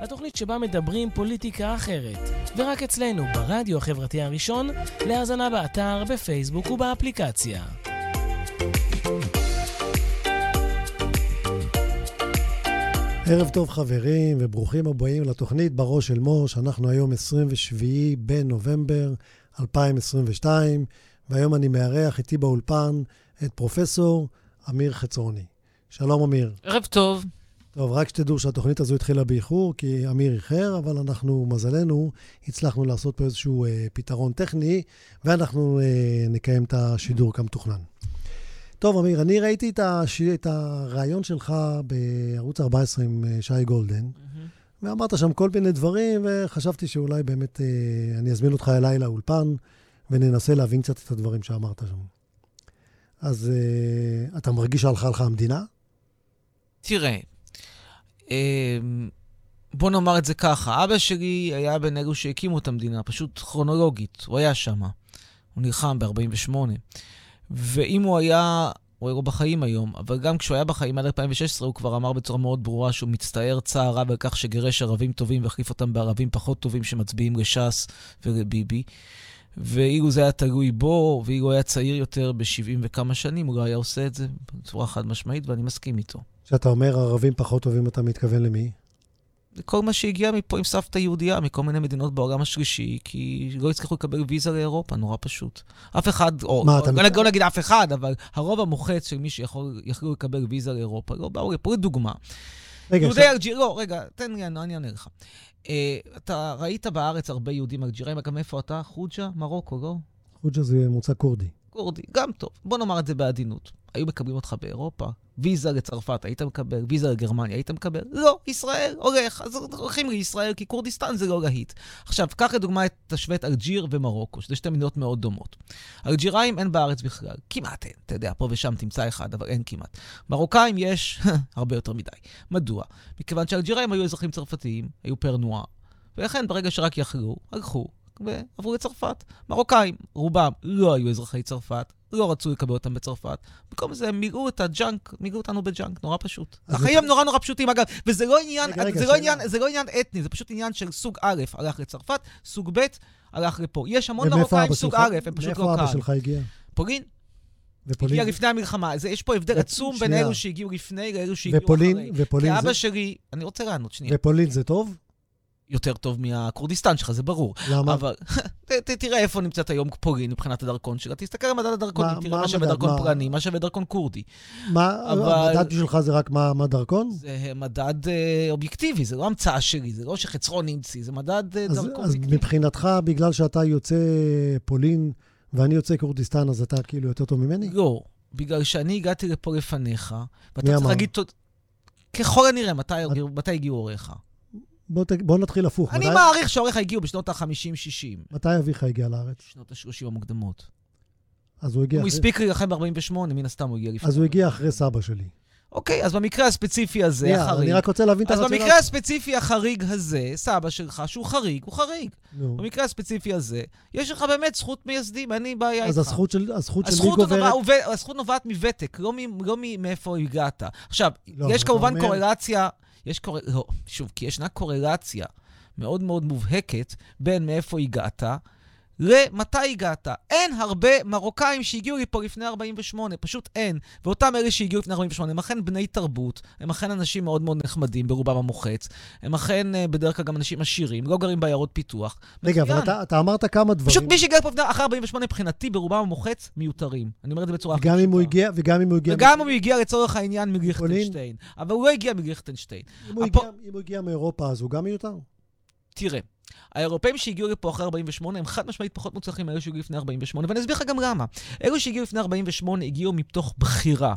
התוכנית שבה מדברים פוליטיקה אחרת, ורק אצלנו, ברדיו החברתי הראשון, להאזנה באתר, בפייסבוק ובאפליקציה. ערב טוב חברים, וברוכים הבאים לתוכנית בראש של מוש. אנחנו היום 27 בנובמבר 2022, והיום אני מארח איתי באולפן את פרופסור אמיר חצרוני. שלום אמיר. ערב טוב. טוב, רק שתדעו שהתוכנית הזו התחילה באיחור, כי אמיר איחר, אבל אנחנו, מזלנו, הצלחנו לעשות פה איזשהו אה, פתרון טכני, ואנחנו אה, נקיים את השידור כמתוכנן. טוב, אמיר, אני ראיתי את, הש... את הרעיון שלך בערוץ 14 עם אה, שי גולדן, mm-hmm. ואמרת שם כל מיני דברים, וחשבתי שאולי באמת אה, אני אזמין אותך אליי לאולפן, וננסה להבין קצת את הדברים שאמרת שם. אז אה, אתה מרגיש שהלכה לך המדינה? תראה, אה, בוא נאמר את זה ככה, אבא שלי היה בין אלו שהקימו את המדינה, פשוט כרונולוגית, הוא היה שם. הוא נלחם ב-48. ואם הוא היה, הוא היה בחיים היום, אבל גם כשהוא היה בחיים עד 2016, הוא כבר אמר בצורה מאוד ברורה שהוא מצטער צער רב על כך שגירש ערבים טובים והחליף אותם בערבים פחות טובים שמצביעים לש"ס ולביבי. ואילו זה היה תלוי בו, ואילו היה צעיר יותר ב-70 וכמה שנים, הוא לא היה עושה את זה בצורה חד משמעית, ואני מסכים איתו. כשאתה אומר ערבים פחות טובים, אתה מתכוון למי? כל מה שהגיע מפה עם סבתא יהודייה, מכל מיני מדינות בעולם השלישי, כי לא הצליחו לקבל ויזה לאירופה, נורא פשוט. אף אחד, או מה, אתה... לא נגיד אף אחד, אבל הרוב המוחץ של מי שיכולו לקבל ויזה לאירופה, לא באו לפה, לדוגמה. רגע, יהודי אלג'יר, לא, רגע, תן לי, אני אענה לך. אה, אתה ראית בארץ הרבה יהודים אלג'ירים, אגב, מאיפה אתה? חוג'ה? מרוקו, לא? חוג'ה זה מוצא כורדי. כורדי, גם טוב. בוא נאמר את זה בעדינות. היו מקבלים אותך באירופה, ויזה לצרפת היית מקבל, ויזה לגרמניה היית מקבל? לא, ישראל הולך, אז הולכים לישראל כי כורדיסטן זה לא להיט. עכשיו, קח לדוגמה את תשווה את אלג'יר ומרוקו, שזה שתי מדינות מאוד דומות. אלג'יראים אין בארץ בכלל, כמעט אין, אתה יודע, פה ושם תמצא אחד, אבל אין כמעט. מרוקאים יש הרבה יותר מדי. מדוע? מכיוון שאלג'יראים היו אזרחים צרפתיים, היו פרנואה, ולכן ברגע שרק יכלו, הלכו ועברו לצרפת. מרוקאים, רובם לא היו אזרחי צרפת, לא רצו לקבל אותם בצרפת. במקום זה הם מילאו את הג'אנק, מילאו אותנו בג'אנק, נורא פשוט. החיים הם נורא נורא פשוטים, אגב, וזה לא עניין, רגע, רגע, זה, לא עניין, זה לא עניין אתני, זה פשוט עניין של סוג א', הלך לצרפת, סוג ב', הלך לפה. יש המון מרוקאים סוג א', הם פשוט לא קהל. מאיפה אבא שלך הגיע? פולין. ופולין... הגיע לפני המלחמה. זה, יש פה הבדל עצום בין אלו שהגיעו לפני לאלו שהגיעו ופולין, אחרי. ופולין כי אבא שלי, אני רוצה לענות שנייה. ופולין זה טוב? יותר טוב מהכורדיסטן שלך, זה ברור. למה? אבל ת, ת, תראה איפה נמצאת היום פולין מבחינת הדרכון שלה, תסתכל על מדד הדרכונים, תראה מה שווה דרכון פרני, מה שווה דרכון כורדי. מה, אבל... המדד שלך זה רק מה, מה דרכון? זה מדד אה, אובייקטיבי, זה לא המצאה שלי, זה לא שחצרון המציא, זה מדד אה, אז, דרכון אז אובייקטיבי. מבחינתך, בגלל שאתה יוצא פולין ואני יוצא כורדיסטן, אז אתה כאילו יותר טוב ממני? לא, בגלל שאני הגעתי לפה לפניך, ואתה צריך להגיד... ככל הנראה, מתי, מתי הגיעו הוריך? בוא, ת... בוא נתחיל הפוך. אני מתי... מעריך שהוריך הגיעו בשנות ה-50-60. מתי אביך הגיע לארץ? שנות ה-30 המוקדמות. אז הוא הגיע... הוא אחרי... הספיק להילחם ב-48, מן הסתם הוא הגיע לפני. אז הוא הגיע אחרי סבא שלי. אוקיי, אז במקרה הספציפי הזה, yeah, החריג... אני רק רוצה להבין את הרצון. אז במקרה הספציפי החריג הזה, סבא שלך, שהוא חריג, הוא חריג. No. במקרה הספציפי הזה, יש לך באמת זכות מייסדים, אין לי בעיה איתך. אז הזכות של, הזכות של מי גוברת? הזכות נובעת מוותק, לא, מ, לא מאיפה הגעת. עכשיו, לא, יש כמובן אומר... קורלציה... יש קור... לא, שוב, כי ישנה קורלציה מאוד מאוד מובהקת בין מאיפה הגעת למתי הגעת. אין הרבה מרוקאים שהגיעו לפה לפני 48, פשוט אין. ואותם אלה שהגיעו לפני 48 הם אכן בני תרבות, הם אכן אנשים מאוד מאוד נחמדים ברובם המוחץ, הם אכן אה, בדרך כלל גם אנשים עשירים, לא גרים בעיירות פיתוח. רגע, אבל אתה, אתה אמרת כמה דברים. פשוט מי שהגיע לפה אחרי 48 מבחינתי ברובם המוחץ מיותרים. אני אומר את זה בצורה הכי פשוטה. וגם אם הוא הגיע... וגם אם הוא הגיע לצורך העניין מליכטנשטיין. אבל הוא לא הגיע מליכטנשטיין. אם, הפ... אם הוא הגיע מאירופה אז הוא גם מיותר? תראה. האירופאים שהגיעו לפה אחרי 48 הם חד משמעית פחות מוצלחים מאלו שהגיעו לפני 48, ואני אסביר לך גם למה. אלו שהגיעו לפני 48 הגיעו מתוך בחירה.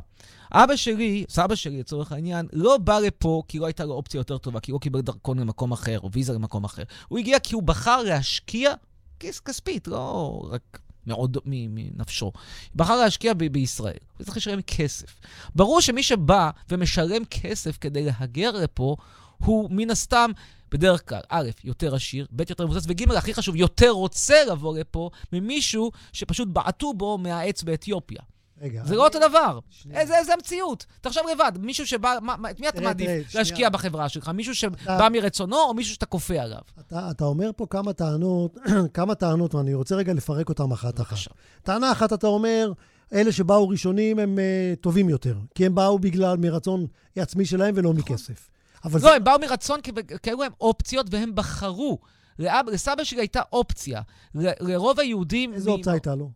אבא שלי, סבא שלי לצורך העניין, לא בא לפה כי לא הייתה לו אופציה יותר טובה, כי הוא קיבל דרכון למקום אחר, או ויזה למקום אחר. הוא הגיע כי הוא בחר להשקיע כיס כספית, לא רק מאוד מנפשו. בחר להשקיע ב- בישראל, הוא צריך לשלם כסף. ברור שמי שבא ומשלם כסף כדי להגר לפה, הוא מן הסתם בדרך כלל, א', יותר עשיר, ב', יותר מבוסס, וג', הכי חשוב, יותר רוצה לבוא לפה ממישהו שפשוט בעטו בו מהעץ באתיופיה. רגע. זה לא אותו דבר. איזה, איזה מציאות? תחשוב לבד, מישהו שבא, מה, את מי אתה מעדיף להשקיע שנייה. בחברה שלך? מישהו שבא אתה- מרצונו או מישהו שאתה כופה עליו? אתה, אתה אומר פה כמה טענות, כמה טענות, ואני רוצה רגע לפרק אותן אחת-אחת. טענה אחת, אתה אומר, אלה שבאו ראשונים הם uh, טובים יותר, כי הם באו בגלל מרצון עצמי שלהם ולא מכסף. אבל לא, הם באו מרצון כי כי היו להם אופציות והם בחרו. לאב, לסבא שלי הייתה אופציה. ל- לרוב היהודים... איזה מ- אופציה הייתה לו?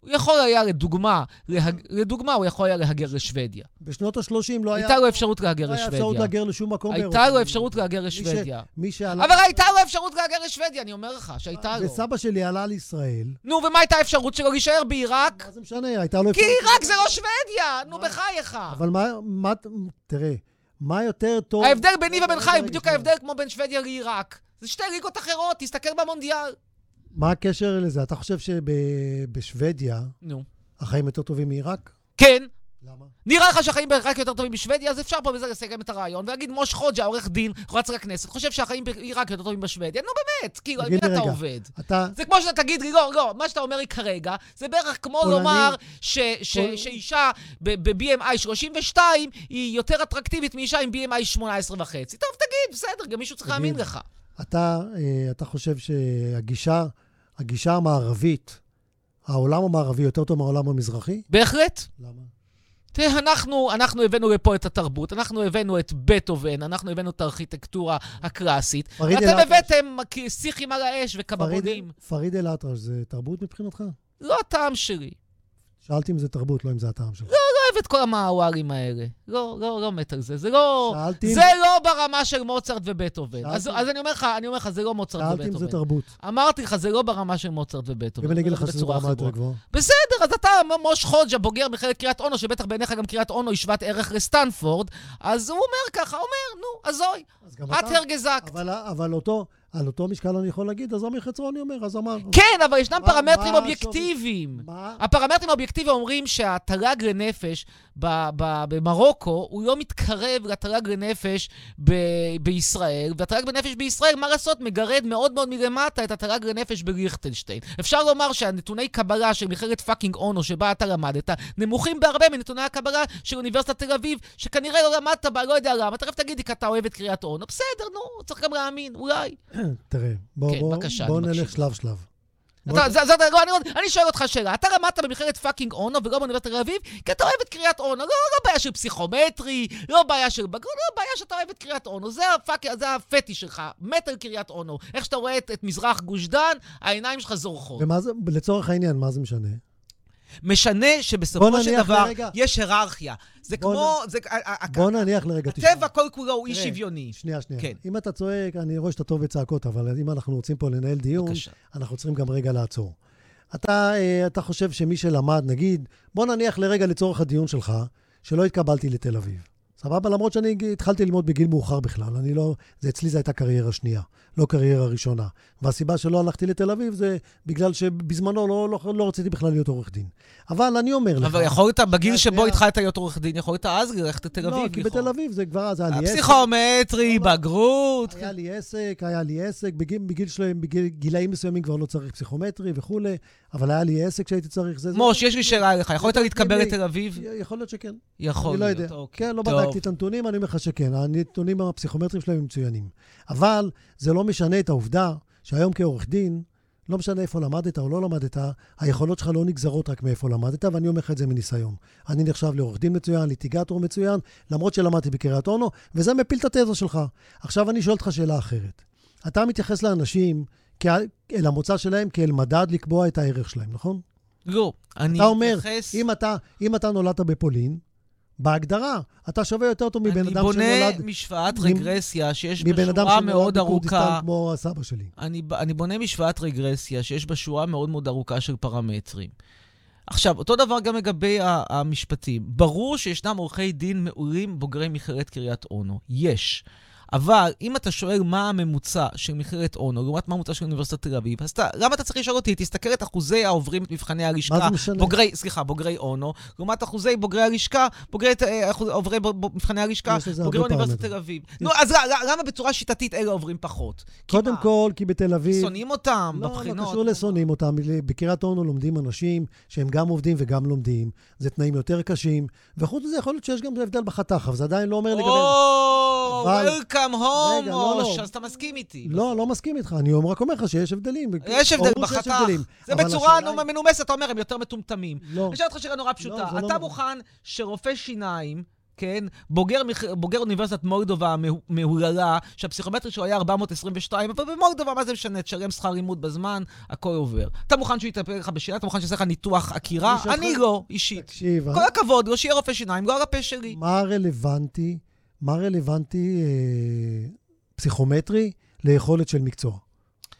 הוא יכול היה, לדוגמה, להג... לדוגמה, הוא יכול היה להגר לשוודיה. בשנות ה-30 לא היה... הייתה לו אפשרות להגר לא היה אפשרות לשוודיה. להגר לשום מקום באירופה. הייתה לו אפשרות להגר מי ש- לשוודיה. מי שעלה... אבל הייתה לו אפשרות להגר לשוודיה, אני אומר לך, שהייתה לו. וסבא שלי עלה לישראל, נו, ומה הייתה האפשרות שלו להישאר בעיראק? מה זה משנה? הייתה לו כי אפשרות... עיראק זה לא שוודיה! נו? בחייך. אבל מה... מה... תראה, מה יותר טוב... ההבדל ביני ובינך הוא בדיוק. ההבדל כמו בין שוודיה לעיראק. זה שתי ליגות אחרות, תסתכל במונדיאל. מה הקשר לזה? אתה חושב שבשוודיה נו. החיים יותר טובים מעיראק? כן, למה? נראה לך שהחיים בעיראק יותר טובים בשוודיה, אז אפשר פה בזה לסיים את הרעיון ולהגיד מוש חוג'ה, עורך דין, רץ לכנסת, חושב שהחיים בעיראק יותר טובים בשוודיה. נו באמת, כאילו, על מי אתה. עובד? אתה... זה כמו שאתה תגיד לי, לא, לא, מה שאתה אומר לי כרגע, זה בערך כמו פולני- לומר ש, ש, פול- שאישה ב-BMI 32 היא יותר אטרקטיבית מאישה עם BMI 18 וחצי. טוב, תגיד, בסדר, גם מישהו צריך תגיד. להאמין לך. אתה, אה, אתה חושב שהגישה, הגישה המערבית, העולם המערבי יותר טוב מהעולם המזרחי? בהחלט. למה? תראה, אנחנו, אנחנו הבאנו לפה את התרבות, אנחנו הבאנו את בטהובן, אנחנו הבאנו את הארכיטקטורה הקלאסית, פריד ואתם. הבאתם שיחים על האש פריד, וקבבונים. פריד אל-אטרש זה תרבות מבחינתך? לא הטעם שלי. שאלתי אם זה תרבות, לא אם זה הטעם שלך. לא אוהב את כל המעווארים האלה. לא, לא, לא מת על זה. זה לא... שאלתי זה לא ברמה של מוצרט ובטהובן. אז, אז אני אומר לך, אני אומר לך, זה לא מוצרט שאלתי אם זה ובטהובן. תרבות. אמרתי לך, זה לא ברמה של מוצרט ובטהובן. אם אני אגיד לך שזה ברמה יותר. גבוהה. בסדר, אז אתה מוש חוג'ה, בוגר מכללת קריית אונו, שבטח בעיניך גם קריית אונו היא שוות ערך לסטנפורד, אז הוא אומר ככה, אומר, נו, גם את אתה... הרגזקת. אבל, אבל אותו, על אותו משקל אני יכול להגיד, אז עמי חצרוני אומר, אז אמר. כן, אבל ישנם מה- פרמטרים מה אובייקטיביים. מה? הפרמטרים האובייקטיביים אומרים שהתל"ג לנפש ב- ב- במרוקו הוא לא מתקרב לתל"ג לנפש ב- בישראל, והתל"ג לנפש בישראל, מה לעשות, מגרד מאוד מאוד מלמטה את התל"ג לנפש בליכטנשטיין. אפשר לומר שהנתוני קבלה של מכללת fucking אונו שבה אתה למדת, נמוכים בהרבה מנתוני הקבלה של אוניברסיטת תל אביב, שכנראה לא למדת בה, לא יודע למה. תכף תגיד לי כי אתה אוהב את קריית אונו. בסדר, נו, צריך גם להאמין, אולי. תראה, בוא, כן, בוא, בוא נלך. שלב-שלב. בוא- אתה, זה, זה, לא, אני, אני שואל אותך שאלה, אתה למדת במכללת fucking אונו ולא באוניברסיטת תל אביב, כי אתה אוהב את קריית אונו, לא, לא בעיה של פסיכומטרי, לא בעיה של בגרות, לא בעיה שאתה אוהב את קריית אונו, זה, הפאק, זה הפטיש שלך, מת על קריית אונו. איך שאתה רואה את, את מזרח גוש דן, העיניים שלך זורחות. ומה זה, לצורך העניין, מה זה משנה? משנה שבסופו של דבר לרגע- יש היררכיה. זה כמו, זה, ה- ה- בוא נניח לרגע, הטבע כל כולו הוא אי שוויוני. שנייה, שנייה. כן. אם אתה צועק, אני רואה שאתה טוב בצעקות, אבל אם אנחנו רוצים פה לנהל דיון, בבקשה. אנחנו צריכים גם רגע לעצור. אתה, אה, אתה חושב שמי שלמד, נגיד, בוא נניח לרגע לצורך הדיון שלך, שלא התקבלתי לתל אביב. סבבה? למרות שאני התחלתי ללמוד בגיל מאוחר בכלל. אני לא... זה אצלי זו הייתה קריירה שנייה, לא קריירה ראשונה. והסיבה שלא הלכתי לתל אביב זה בגלל שבזמנו לא, לא, לא רציתי בכלל להיות עורך דין. אבל אני אומר לך... אבל יכולת, בגיל שנייה, שבו. התחלת להיות עורך דין, יכולת אז ללכת לתל אביב. לא, כי בתל אביב זה כבר אז היה לי עסק. הפסיכומטרי, לא, לא. בגרות. היה לי עסק, היה לי עסק, בגיל, בגיל שלהם, בגיל גילאים מסוימים כבר לא צריך פסיכומטרי וכולי, אבל היה לי עסק שהייתי צריך. זה, מוש, זה, יש לי שאלה אליך, יכולת זה- להתקבל זה- לתל אביב? יכול להיות שכן. יכול לא להיות. אוקיי. כן, לא טוב. בדקתי את הנתונים, אני אומר לך שכן. הנתונים הפסיכומטריים שלהם הם מצוינים. אבל זה לא משנה את העובדה שהיום כעורך דין, לא משנה איפה למדת או לא למדת, היכולות שלך לא נגזרות רק מאיפה למדת, ואני אומר לך את זה מניסיון. אני נחשב לעורך דין מצוין, ליטיגטור מצוין, למרות שלמדתי בקריית אונו, וזה מפיל את התזה שלך. עכשיו אני שואל אותך שאלה אחרת. אתה מתייחס לאנשים אל המוצא שלהם כאל מדד לקבוע את הערך שלהם, נכון? לא, אני אתה אומר, מתייחס... אם אתה, אם אתה נולדת בפולין, בהגדרה, אתה שווה יותר טוב מבן אני אדם בונה שנולד... משוואת מ- רגרסיה שיש מבן בה אדם שורה שנולד מאוד ארוכה. כמו הסבא שלי. אני, אני בונה משוואת רגרסיה שיש בה שורה מאוד מאוד ארוכה של פרמטרים. עכשיו, אותו דבר גם לגבי המשפטים. ברור שישנם עורכי דין מעולים בוגרי מכללת קריית אונו. יש. אבל אם אתה שואל מה הממוצע של מכללת אונו, לעומת מה הממוצע של אוניברסיטת תל אביב, אז אתה, למה אתה צריך לשאול אותי? תסתכל את אחוזי העוברים את מבחני הלשכה. בוגרי, סליחה, בוגרי אונו, לעומת אחוזי בוגרי הלשכה, בוגרי אה, אחוז, עוברי ב, ב, מבחני הלשכה, בוגרי אוניברסיטת תל. אביב. נו, אז למה בצורה שיטתית אלה עוברים פחות? קודם כל, כי בתל אביב... שונאים אותם לא, בבחינות. לא קשור לשונאים אותם. בקריית אונו לומדים אנשים שהם גם עובדים וגם לומדים. זה תנאים יותר קשים. וחוץ מזה, יכול להיות שיש גם הבדל בחתך, אבל זה עדיין לא אומר לגבי... או, וולקאם רגע, לא, הום, לא. אז אתה מסכים איתי. לא, לא מסכים איתך. אני רק אומר לך שיש הבדלים. יש הבדל ברור שיש בחתך. הבדלים. זה בצורה מנומסת, אתה אומר, הם יותר מטומטמים. לא. אני אשאל אותך שאלה נורא פשוטה. לא אתה. מוכן שרופא שיניים, כן, בוגר, בוגר אוניברסיטת מולדובה המהו- המהוללה, שהפסיכומטרי שלו היה 422, אבל במולדובה, מה זה משנה? תשלם שכר לימוד בזמן, הכל עובר. אתה מוכן שהוא יטפל לך בשיניים? אתה מוכן שיעשה לך ניתוח עקירה? אני אני לא, אישית. תקשיב, כל הכבוד, לא שיהיה רופא שיניים, לא הפה שלי. מה רלוונטי, מה רלוונטי אה, פסיכומטרי ליכולת של מקצוע?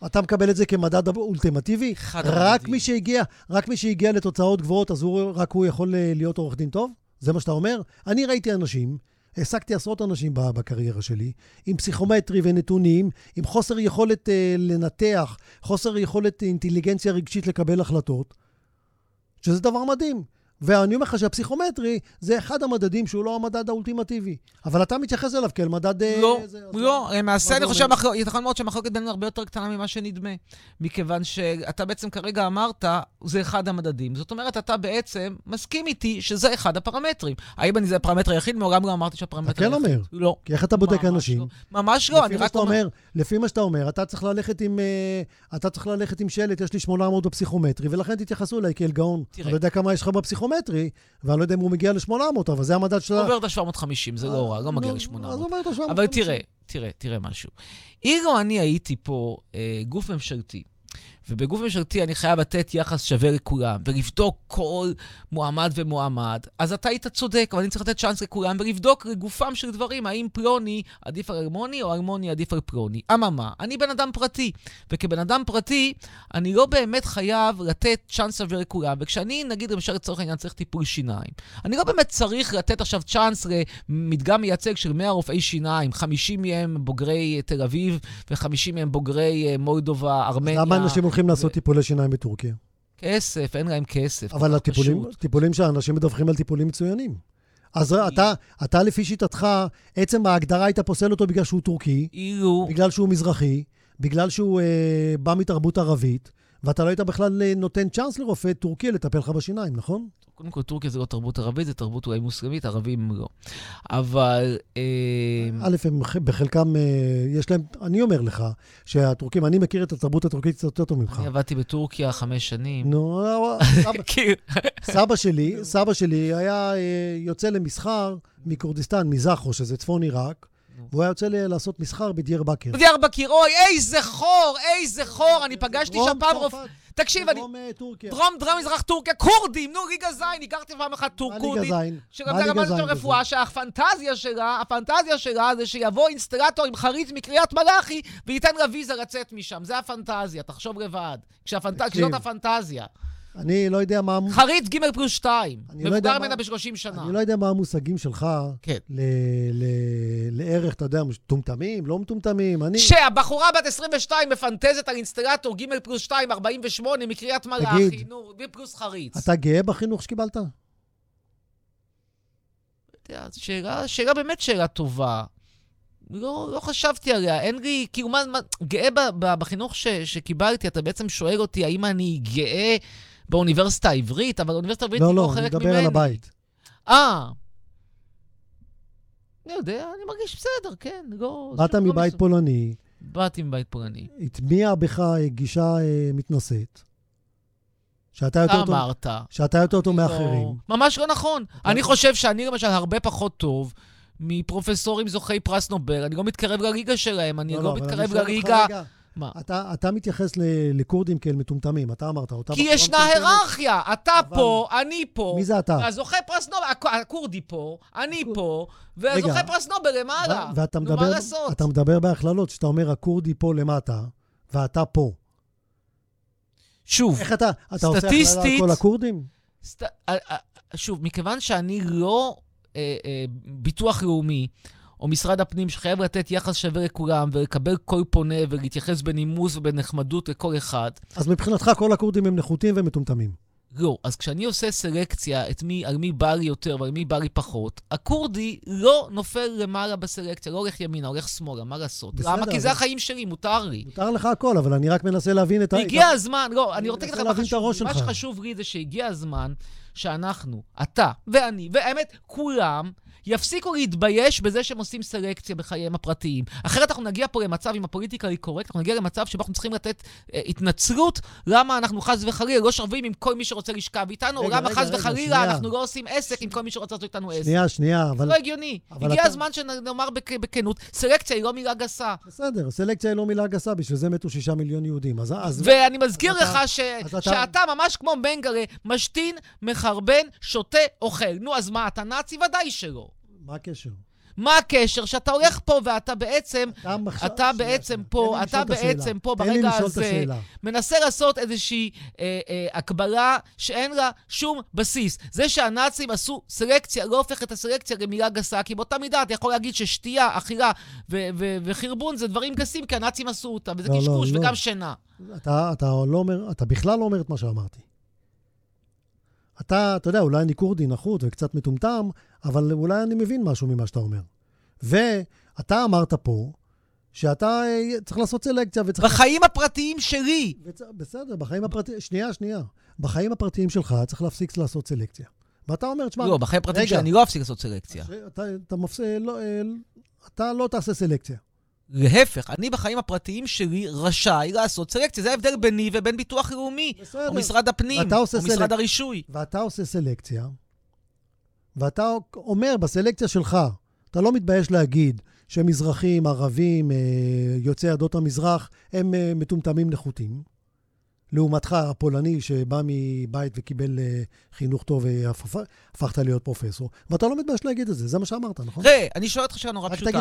אתה מקבל את זה כמדד אולטימטיבי? אחד רק המדדים. מי שהגיע, רק מי שהגיע לתוצאות גבוהות, אז הוא, רק הוא יכול אה, להיות עורך דין טוב? זה מה שאתה אומר? אני ראיתי אנשים, העסקתי עשרות אנשים בקריירה שלי, עם פסיכומטרי ונתונים, עם חוסר יכולת אה, לנתח, חוסר יכולת אינטליגנציה רגשית לקבל החלטות, שזה דבר מדהים. ואני אומר לך שהפסיכומטרי זה אחד המדדים שהוא לא המדד האולטימטיבי. אבל אתה מתייחס אליו כאל מדד... אה, לא, זה, אז לא, למעשה זה אני חושב? שהמחלוקת, ייתכן מאוד שהמחלוקת בינינו הרבה יותר קטנה ממה שנדמה. מכיוון שאתה בעצם כרגע אמרת, זה אחד המדדים. זאת אומרת, אתה בעצם מסכים איתי שזה אחד הפרמטרים. האם אני זה הפרמטר היחיד? מעולם לא אמרתי שהפרמטר אתה כן היחיד. אומר. לא. כי איך אתה בודק ממש אנשים? לא. ממש לא, אני רק. אומר, לפי מה שאתה אומר, אתה צריך ללכת עם, אה, אתה צריך ללכת עם שלט, יש לי 800 בפסיכומטרי, ולכן תתייחסו אליי כאל גאון. תראה. אני לא יודע כמה יש לך בפסיכומטרי, ואני לא יודע אם הוא מגיע ל-800, אבל זה המדד של. עובר את ה-750, זה לא רע, לא מגיע נו, ל-800. אז עובר את ה-750. אבל תראה, תראה, תראה משהו. אילו אני הייתי פה אה, גוף ממשלתי, ובגוף ממשלתי אני חייב לתת יחס שווה לכולם, ולבדוק כל מועמד ומועמד, אז אתה היית צודק, אבל אני צריך לתת צ'אנס לכולם, ולבדוק לגופם של דברים, האם פלוני עדיף על אלמוני, או אלמוני עדיף על פלוני. אממה, אני בן אדם פרטי, וכבן אדם פרטי, אני לא באמת חייב לתת צ'אנס שווה לכולם, וכשאני, נגיד, למשל, לצורך העניין, צריך טיפול שיניים, אני לא באמת צריך לתת עכשיו צ'אנס למדגם מייצג של 100 רופאי שיניים, 50 מהם בוגרי אה, תל אביב, ו-50 מהם בוגרי אה, מולדובה, ארמניה. הולכים לעשות טיפולי שיניים בטורקיה? כסף, אין להם כסף. אבל כך הטיפולים. טיפולים שאנשים מדווחים על טיפולים מצוינים. אז אתה, אתה לפי שיטתך, עצם ההגדרה היית פוסל אותו בגלל שהוא טורקי, אילו... בגלל שהוא מזרחי, בגלל שהוא אה, בא מתרבות ערבית, ואתה לא היית בכלל אה, נותן צ'אנס לרופא טורקי לטפל לך בשיניים, נכון? קודם כל, טורקיה זה לא תרבות ערבית, זה תרבות אולי מוסלמית, ערבים לא. אבל... אה, א', הם בחלקם, אה, יש להם, אני אומר לך, שהטורקים, אני מכיר את התרבות הטורקית קצת יותר טוב ממך. אני עבדתי בטורקיה חמש שנים. נו, סבא- כאילו, סבא שלי, סבא שלי היה אה, יוצא למסחר מכורדיסטן, מזחו, שזה צפון עיראק. והוא היה יוצא ל- לעשות מסחר בדיר בכר. דיארבקיר, אוי, איזה חור, איזה חור, אני פגשתי שם פעם רופא... תקשיב, אני... דרום אה, טורקיה. דרום, דרום מזרח טורקיה, כורדים, נו, ליגה זין, הכרתי פעם אחת טור מה. ליגה זין? שגם זה זין שם רפואה, שהפנטזיה שלה, הפנטזיה שלה זה שיבוא אינסטלטור עם חריץ מקריית מלאכי וייתן לה ויזה לצאת משם. זה הפנטזיה, תחשוב לבד. כשזאת הפנטזיה. אני לא יודע מה... חריץ ג' פלוס 2. אני לא מבוגר ממנה ב-30 שנה. אני לא יודע מה המושגים שלך כן. ל- ל- לערך, אתה יודע, מטומטמים, לא מטומטמים. אני... שהבחורה בת 22 מפנטזת על אינסטלטור ג' פלוס 2, 48 מקריית מלאכי, תגיד. נו, ופלוס חריץ. אתה גאה בחינוך שקיבלת? שאלה, שאלה באמת שאלה טובה. לא, לא חשבתי עליה, אין לי, כאילו, מה, מה גאה ב, ב, בחינוך ש, שקיבלתי, אתה בעצם שואל אותי האם אני גאה באוניברסיטה העברית, אבל האוניברסיטה העברית לא, היא לא, לא, אני חלק מדבר ממני. על הבית. אה. אני יודע, אני מרגיש בסדר, כן, לא... באת לא מבית פולני, באתי מבית פולני. הטמיע בך אה, גישה אה, מתנשאת, שאתה יותר טוב, אמרת. שאתה יותר טוב לא, מאחרים. ממש לא נכון. אני חושב שאני למשל הרבה פחות טוב מפרופסורים זוכי פרס נובל. אני לא מתקרב לליגה שלהם, אני לא, אבל אני מתקרב לליגה... רגע, מה? אתה, אתה מתייחס ל- לכורדים כאל מטומטמים, אתה אמרת, אותה כי בחורה ישנה. היררכיה. אתה אבל- פה, אני פה. מי זה אתה? הזוכה פרס נובל, הכ- הכורדי פה, אני פה, והזוכה רגע, פרס נובל למעלה. ו- ואתה נו, מדבר, מה לעשות? אתה מדבר בהכללות, שאתה אומר הכורדי פה למטה, ואתה פה. שוב, איך אתה, אתה עושה הכללה על כל הכורדים? אה, שוב, מכיוון שאני לא אה, אה, ביטוח לאומי, או משרד הפנים שחייב לתת יחס שווה לכולם, ולקבל כל פונה, ולהתייחס בנימוס ובנחמדות לכל אחד. אז מבחינתך כל הכורדים הם נחותים ומטומטמים. לא. אז כשאני עושה סלקציה את מי, על מי בא לי יותר ועל מי בא לי פחות, הכורדי לא נופל למעלה בסלקציה, לא הולך ימינה, הולך שמאלה, מה לעשות? בסדר, למה? כי זה החיים שלי, מותר לי. מותר לך הכל, אבל אני רק מנסה להבין את ה... הגיע הזמן, לא, אני רוצה להגיד לך מה חשוב. מה. שחשוב לי זה שהגיע הזמן שאנחנו, אתה ואני, והאמת, כולם, יפסיקו להתבייש בזה שהם עושים סלקציה בחייהם הפרטיים. אחרת אנחנו נגיע פה למצב, אם הפוליטיקה היא קורקט, אנחנו נגיע למצב שבו אנחנו צריכים לתת אה, התנצלות למה אנחנו חס וחלילה לא שווים עם כל מי שרוצה לשכב איתנו, או רגע, למה רגע, חס וחלילה. אנחנו לא עושים עסק עם כל מי שרוצה לעשות איתנו עסק. שנייה, שנייה, אבל... לא הגיוני. אבל הגיע אתה- הזמן שנאמר בכ- בכנות, סלקציה היא לא מילה גסה. בסדר, סלקציה היא לא מילה גסה, בשביל זה מתו שישה מיליון יהודים. אז... אז... ואני מזכיר אז לך אתה- ש... אז אתה- שאתה ממש כמו מנגלה, משתין, מחרבן, שותה, אוכל. נו, אז מה, אתה נאצי? ודאי שלא. מה הקשר? מה הקשר שאתה הולך פה ואתה בעצם, אתה, מחש... אתה שנייה, בעצם שנייה. פה, אתה. בעצם פה ברגע הזה. מנסה לעשות איזושהי אה, אה, הקבלה שאין לה שום בסיס. זה שהנאצים עשו סלקציה, לא הופך את הסלקציה למילה גסה, כי באותה מידה אתה יכול להגיד ששתייה, אכילה ו- ו- וחרבון זה דברים גסים, כי הנאצים עשו אותם, וזה לא, לא, קשקוש לא. וגם שינה. אתה, אתה לא אומר, אתה בכלל לא אומר את מה שאמרתי. אתה, אתה יודע, אולי אני כורדי נחות וקצת מטומטם, אבל אולי אני מבין משהו ממה שאתה אומר. ואתה אמרת פה שאתה אה, צריך לעשות סלקציה וצריך... בחיים הפרטיים שלי. וצ... בסדר, בחיים הפרטיים... שנייה, שנייה. בחיים הפרטיים שלך צריך להפסיק לעשות סלקציה. ואתה אומר, תשמע... לא, בחיים הפרטיים. שלי אני לא אפסיק לעשות סלקציה. אתה, אתה, מפס... לא, אה, אתה לא תעשה סלקציה. להפך, אני בחיים הפרטיים שלי רשאי לעשות סלקציה. זה ההבדל ביני ובין ביטוח לאומי, בסדר. או משרד הפנים, או משרד סלק- הרישוי. ואתה עושה סלקציה, ואתה אומר בסלקציה שלך, אתה לא מתבייש להגיד שמזרחים, ערבים, אה, יוצאי עדות המזרח, הם אה, מטומטמים נחותים. לעומתך, הפולני שבא מבית וקיבל אה, חינוך טוב והפכת להיות פרופסור, ואתה לא מתבייש להגיד את זה, זה מה שאמרת, נכון? ראה, אני שואל אותך שאלה נורא פשוטה. נכון.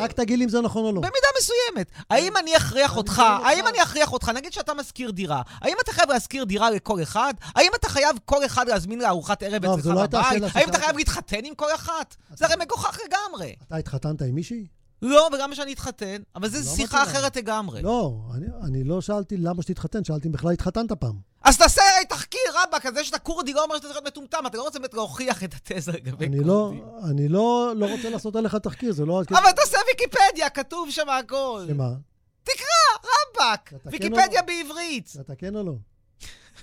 רק תגיד לי אם זה נכון או לא. במידה מסוימת. האם אני אכריח אותך, האם אני אכריח אותך, נגיד שאתה משכיר דירה, האם אתה חייב להשכיר דירה לכל אחד? האם אתה חייב כל אחד להזמין לארוחת ערב לא, אצלך לא בבית? האם אתה. חייב להתחתן עם כל אחת? זה הרי מגוחך לגמרי. אתה התחתנת עם מישהי? לא, וגם שאני אתחתן, אבל זו לא שיחה לך. אחרת לגמרי. לא, אני, אני לא שאלתי למה שתתחתן, שאלתי אם בכלל התחתנת פעם. אז תעשה הרי תחקיר, רבאק, על זה שאתה כורדי לא אומר שאתה צריך להיות מטומטם, אתה לא רוצה באמת להוכיח את התזה לגבי אני לא, כורדים. אני לא, לא רוצה לעשות עליך תחקיר, זה לא... אבל תעשה ויקיפדיה, כתוב שם הכל. שמה? רבאק, אתה כן ויקיפדיה לא? בעברית. אתה כן או לא?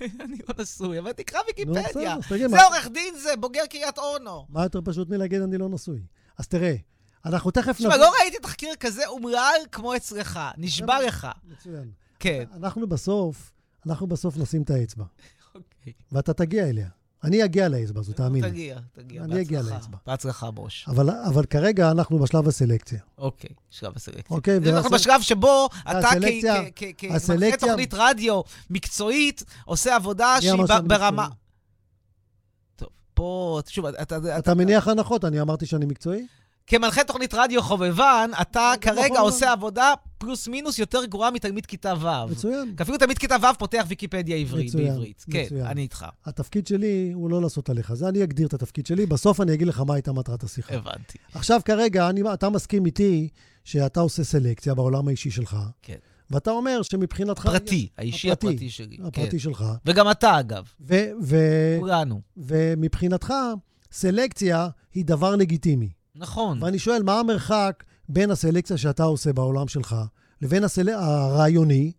אני לא נשוי, אבל תקרא ויקיפדיה. זה עורך דין זה, בוגר קריית אונו. מה יותר פשוט מלהגיד אני לא נשוי? אז תראה, אנחנו תכף תשמע, לא ראיתי תחקיר כזה אומלל כמו אצלך. נשבע זה- לך. מצוין. כן. אנחנו בסוף, אנחנו בסוף נשים את האצבע, אוקיי. ואתה תגיע אליה. אני אגיע לאצבע הזו, תאמין לי. תגיע, תגיע. אני אגיע. לאצבע. בהצלחה, בוש. אבל, אבל כרגע אנחנו בשלב הסלקציה, אוקיי, שלב הסלקציה. אוקיי? אנחנו והסל- בשלב שבו אתה כמנחה תוכנית רדיו מקצועית, עושה עבודה שהיא ברמה... טוב, פה, שוב, אתה... אתה מניח הנחות, אני אמרתי שאני מקצועי? כמנחה תוכנית רדיו חובבן, אתה זה כרגע נכון. עושה עבודה פלוס מינוס יותר גרועה מתלמיד כיתה ו'. מצוין. כי אפילו תלמיד כיתה ו' פותח ויקיפדיה עברית, מצוין, בעברית. כן, מצוין. אני איתך. התפקיד שלי הוא לא לעשות עליך, זה אני אגדיר את התפקיד שלי, בסוף אני אגיד לך מה הייתה מטרת השיחה. הבנתי. עכשיו, כרגע, אני, אתה מסכים איתי שאתה עושה סלקציה בעולם האישי שלך, כן. ואתה אומר שמבחינתך... פרטי, האישי הפרטי, הפרטי שלי. הפרטי כן. שלך. וגם אתה, אגב. ו- ו- כולנו. ומבחינתך, סלקציה היא דבר לגיטימי. נכון. ואני שואל, מה המרחק בין הסלקציה שאתה עושה בעולם שלך, לבין הסל... הרעיוני,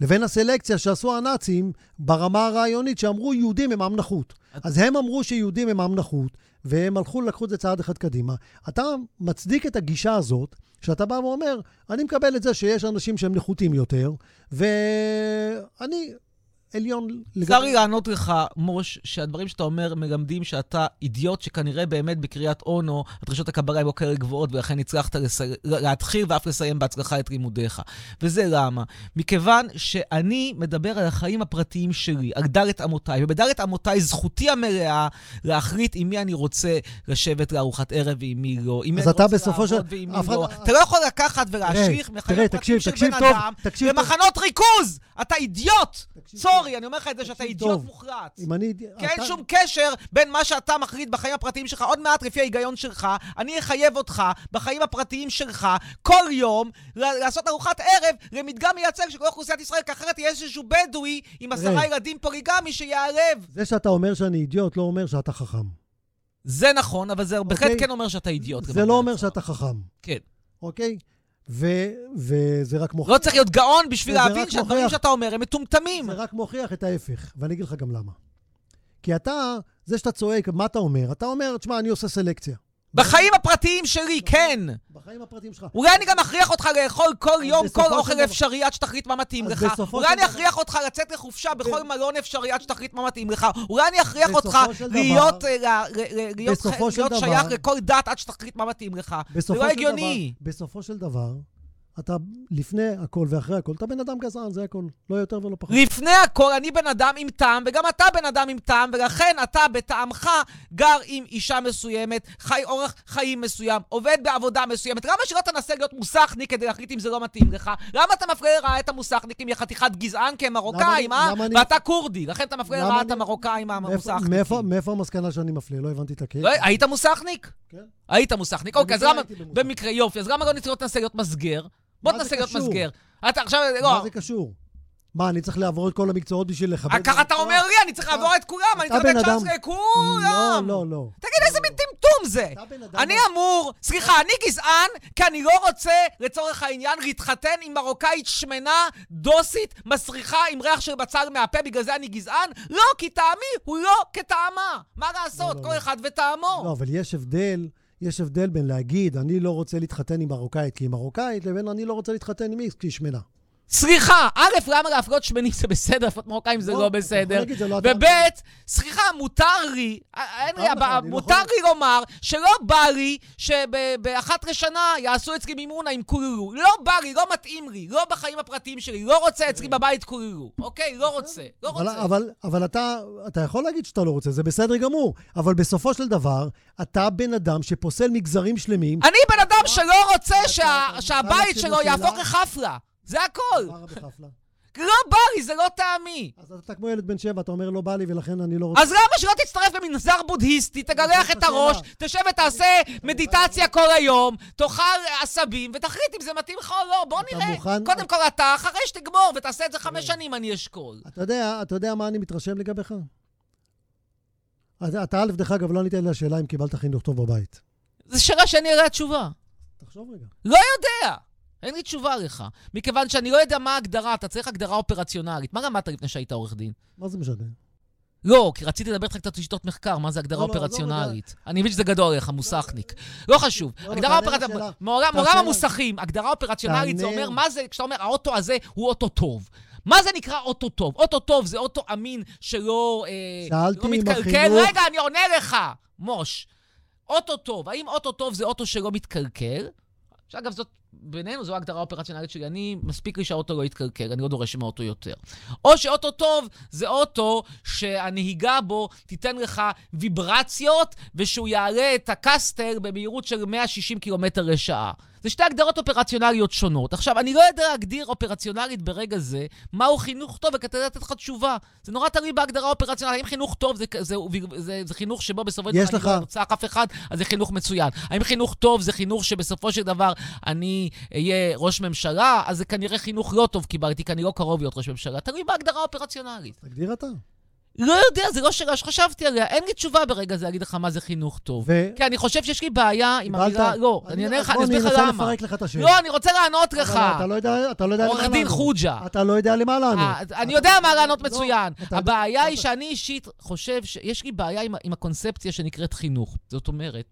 לבין הסלקציה שעשו הנאצים ברמה הרעיונית, שאמרו יהודים הם עם נחות. אז הם אמרו שיהודים הם עם נחות, והם הלכו, לקחו את זה צעד אחד קדימה. אתה מצדיק את הגישה הזאת, שאתה בא ואומר, אני מקבל את זה שיש אנשים שהם נחותים יותר, ואני עליון צר לי לענות לך, מוש, שהדברים שאתה אומר מלמדים שאתה אידיוט שכנראה באמת בקריית אונו, הדרישות הקבלה הן לא כאלה גבוהות, ולכן הצלחת לס... להתחיל ואף לסיים בהצלחה את לימודיך. וזה למה? מכיוון שאני מדבר על החיים הפרטיים שלי, על דלת אמותיי, ובדלת אמותיי זכותי המלאה להחליט עם מי אני רוצה לשבת לארוחת ערב ועם מי לא, עם מי אני אתה רוצה בסופו של- לעבוד ועם מי אחד- לא. אתה לא יכול לקחת ולהשליך מחיים תקשיב, של תקשיב בן אדם. למחנות ריכוז! אתה אידיוט! צור! סורי, אני אומר לך את זה שאתה אידיוט. מוחלט. אם אני... כי אין שום קשר בין מה שאתה מחליט בחיים הפרטיים שלך. עוד מעט, לפי ההיגיון שלך, אני אחייב אותך בחיים הפרטיים שלך כל יום לעשות ארוחת ערב למדגם מייצג של כל אוכלוסיית ישראל, כי אחרת יהיה איזשהו בדואי עם עשרה. ילדים פוליגמי שיערב. זה שאתה אומר שאני אידיוט לא אומר שאתה חכם. זה נכון, אבל זה בהחלט אוקיי. כן אומר שאתה אידיוט. זה לא אומר. שאתה חכם, כן. אוקיי? ו- וזה רק מוכיח... לא צריך להיות גאון בשביל להבין שהדברים שאתה אומר הם מטומטמים. זה רק מוכיח את ההפך, ואני אגיד לך גם למה. כי אתה, זה שאתה צועק, מה אתה אומר? אתה אומר, תשמע, אני עושה סלקציה. בחיים הפרטיים שלי, כן. בחיים הפרטיים שלך. אולי אני גם אכריח אותך לאכול כל יום כל אוכל דבר- אפשרי עד שתחליט מה מתאים לך. אולי אני דבר- אכריח אותך לצאת לחופשה בכל ב- מלון אפשרי עד שתחליט מה מתאים לך. אולי אני אכריח אותך דבר- להיות אה, להיות להיות שייך לכל דת עד שתחליט מה מתאים לך. זה לא הגיוני. בסופו של דבר, אתה לפני הכל ואחרי הכל, אתה בן אדם גזען, זה הכל. לא יותר ולא פחות. לפני הכל, אני בן אדם עם טעם, וגם אתה בן אדם עם טעם, ולכן אתה בטעמך גר עם אישה מסוימת, חי אורח חיים מסוים, עובד בעבודה מסוימת. למה שלא תנסה להיות מוסכניק כדי להחליט אם זה לא מתאים לך? למה אתה מפלה לרעה את המוסכניקים? יא חתיכת גזען כי הם מרוקאים, אה? אני- ואתה כורדי, לכן אתה למה לרעה את המרוקאים מאיפה- המוסכניקים. מאיפה- מאיפה המסקנה שאני מפלה? לא הבנתי את הקטע. לא, היית מוסכניק? כן. היית מוסכניק. אוקיי, אז למה... במקרה, יופי. אז למה לא תנסה להיות מסגר? בוא תנסה להיות? מסגר. אתה עכשיו... לא, מה זה קשור? מה, אני צריך לעבור את כל המקצועות בשביל לכבד... ככה אתה? אומר לי, אני צריך לעבור את כולם, אני צריך לתת צ'אנס לכולם. לא, לא, לא. תגיד, איזה מין טמטום זה? אני אמור, סליחה, אני גזען, כי אני לא רוצה, לצורך העניין, להתחתן עם מרוקאית שמנה, דוסית, מסריחה, עם ריח של בצל מהפה, בגלל זה אני גזען? לא, כי טעמי הוא לא כטעמה. מה לעשות? לא, כל לא. אחד וטעמו. לא, אבל יש הבדל, יש הבדל בין להגיד, אני לא רוצה להתחתן עם מרוקאית כי היא מרוקאית, לבין אני לא רוצה להתחתן עם איקס כי היא שמנה. סליחה, א', למה להפלות שמנים זה בסדר, להפלות מרוקאים זה לא, בסדר. לא וב', סליחה, מותר לי, אה, אין לי, מותר לך, הבע- אני לא מותר לי לומר שלא בא לי שבאחת לשנה יעשו אצלי מימונה עם קולולו. לא בא לי, לא מתאים לי, לא בחיים הפרטיים שלי, לא רוצה אצלי בבית קולולו. אוקיי? לא רוצה, לא רוצה. אבל, אתה, יכול להגיד שאתה לא רוצה, זה בסדר גמור, אבל בסופו של דבר, אתה בן אדם שפוסל מגזרים שלמים. אני בן אדם שלא רוצה שהבית שלו יהפוך לחפלה. זה הכל. רע בחפלה? לא בא לי, זה לא טעמי. אז אתה כמו ילד בן שבע, אתה אומר לא בא לי ולכן אני לא רוצה. אז למה שלא תצטרף למנזר בודהיסטי, תגלח את הראש. תשב ותעשה מדיטציה כל היום, תאכל עשבים, ותחליט אם זה מתאים לך או לא. בוא נראה. קודם כל אתה, אחרי שתגמור ותעשה את זה חמש שנים, אני אשקול. אתה יודע, אתה יודע מה אני מתרשם לגביך? אתה א', דרך אגב, לא ענית לי לשאלה אם קיבלת חינוך טוב בבית. זו שאלה שאני אראה תשובה. תחשוב רגע. לא יודע. אין לי תשובה לך. מכיוון שאני לא יודע מה ההגדרה, אתה צריך הגדרה אופרציונלית. מה למדת לפני שהיית עורך דין? מה זה משנה? לא, כי רציתי לדבר איתך קצת על שיטות מחקר, מה זה הגדרה לא, לא, עזוב אופרציונלית. אני מבין שזה גדול עליך, מוסכניק. לא חשוב. לא, לא, הגדרה אופרציונלית. מעולם המוסכים, הגדרה אופרציונלית זה. אומר, מה זה, כשאתה אומר, האוטו הזה הוא אוטו טוב. מה זה נקרא אוטו טוב? אוטו טוב זה אוטו אמין שלא אה, שאלתי לא מתקלקל. החינוך- רגע, אני עונה לך, מוש. אוטו טוב, האם אוטו טוב זה אוטו שלא מתקלקל? שאגב, זאת, בינינו זו ההגדרה האופרציונלית שלי. אני, מספיק לי שהאוטו לא יתקלקל, אני לא דורש מאוטו יותר. או שאוטו טוב זה אוטו שהנהיגה בו תיתן לך ויברציות, ושהוא יעלה את הקסטר במהירות של 160 קילומטר לשעה. זה שתי הגדרות אופרציונליות שונות. עכשיו, אני לא יודע להגדיר אופרציונלית ברגע זה מהו חינוך טוב, וכדי לתת לך תשובה. זה נורא תלוי בהגדרה האופרציונלית. האם חינוך טוב זה, זה, זה, זה, זה חינוך שבו בסופו של דבר לך- אני לא ארצח אף אחד, אז זה חינוך מצוין. האם חינוך טוב זה חינוך שבסופו של דבר אני אהיה ראש ממשלה, אז זה כנראה חינוך לא טוב קיבלתי, כי אני לא קרוב להיות ראש ממשלה. תלוי בהגדרה האופרציונלית. תגדיר אתה. לא יודע, זה לא שאלה שחשבתי עליה. אין לי תשובה ברגע זה להגיד לך מה זה חינוך טוב. ו... כי אני חושב שיש לי בעיה עם? המילה... לא, אני אענה לך, אני אסביר לך בוא, אני למה. אנסה לפרק לך את השאלה. לא, אני רוצה לענות לך. אתה לא יודע, אתה לא יודע למה עורך לענות. דין חוג'ה. אתה לא יודע למה לענות. אה, אני יודע מה לענות לא, מצוין. אתה- הבעיה היא שאני אישית חושב שיש לי בעיה עם הקונספציה שנקראת חינוך. זאת אומרת,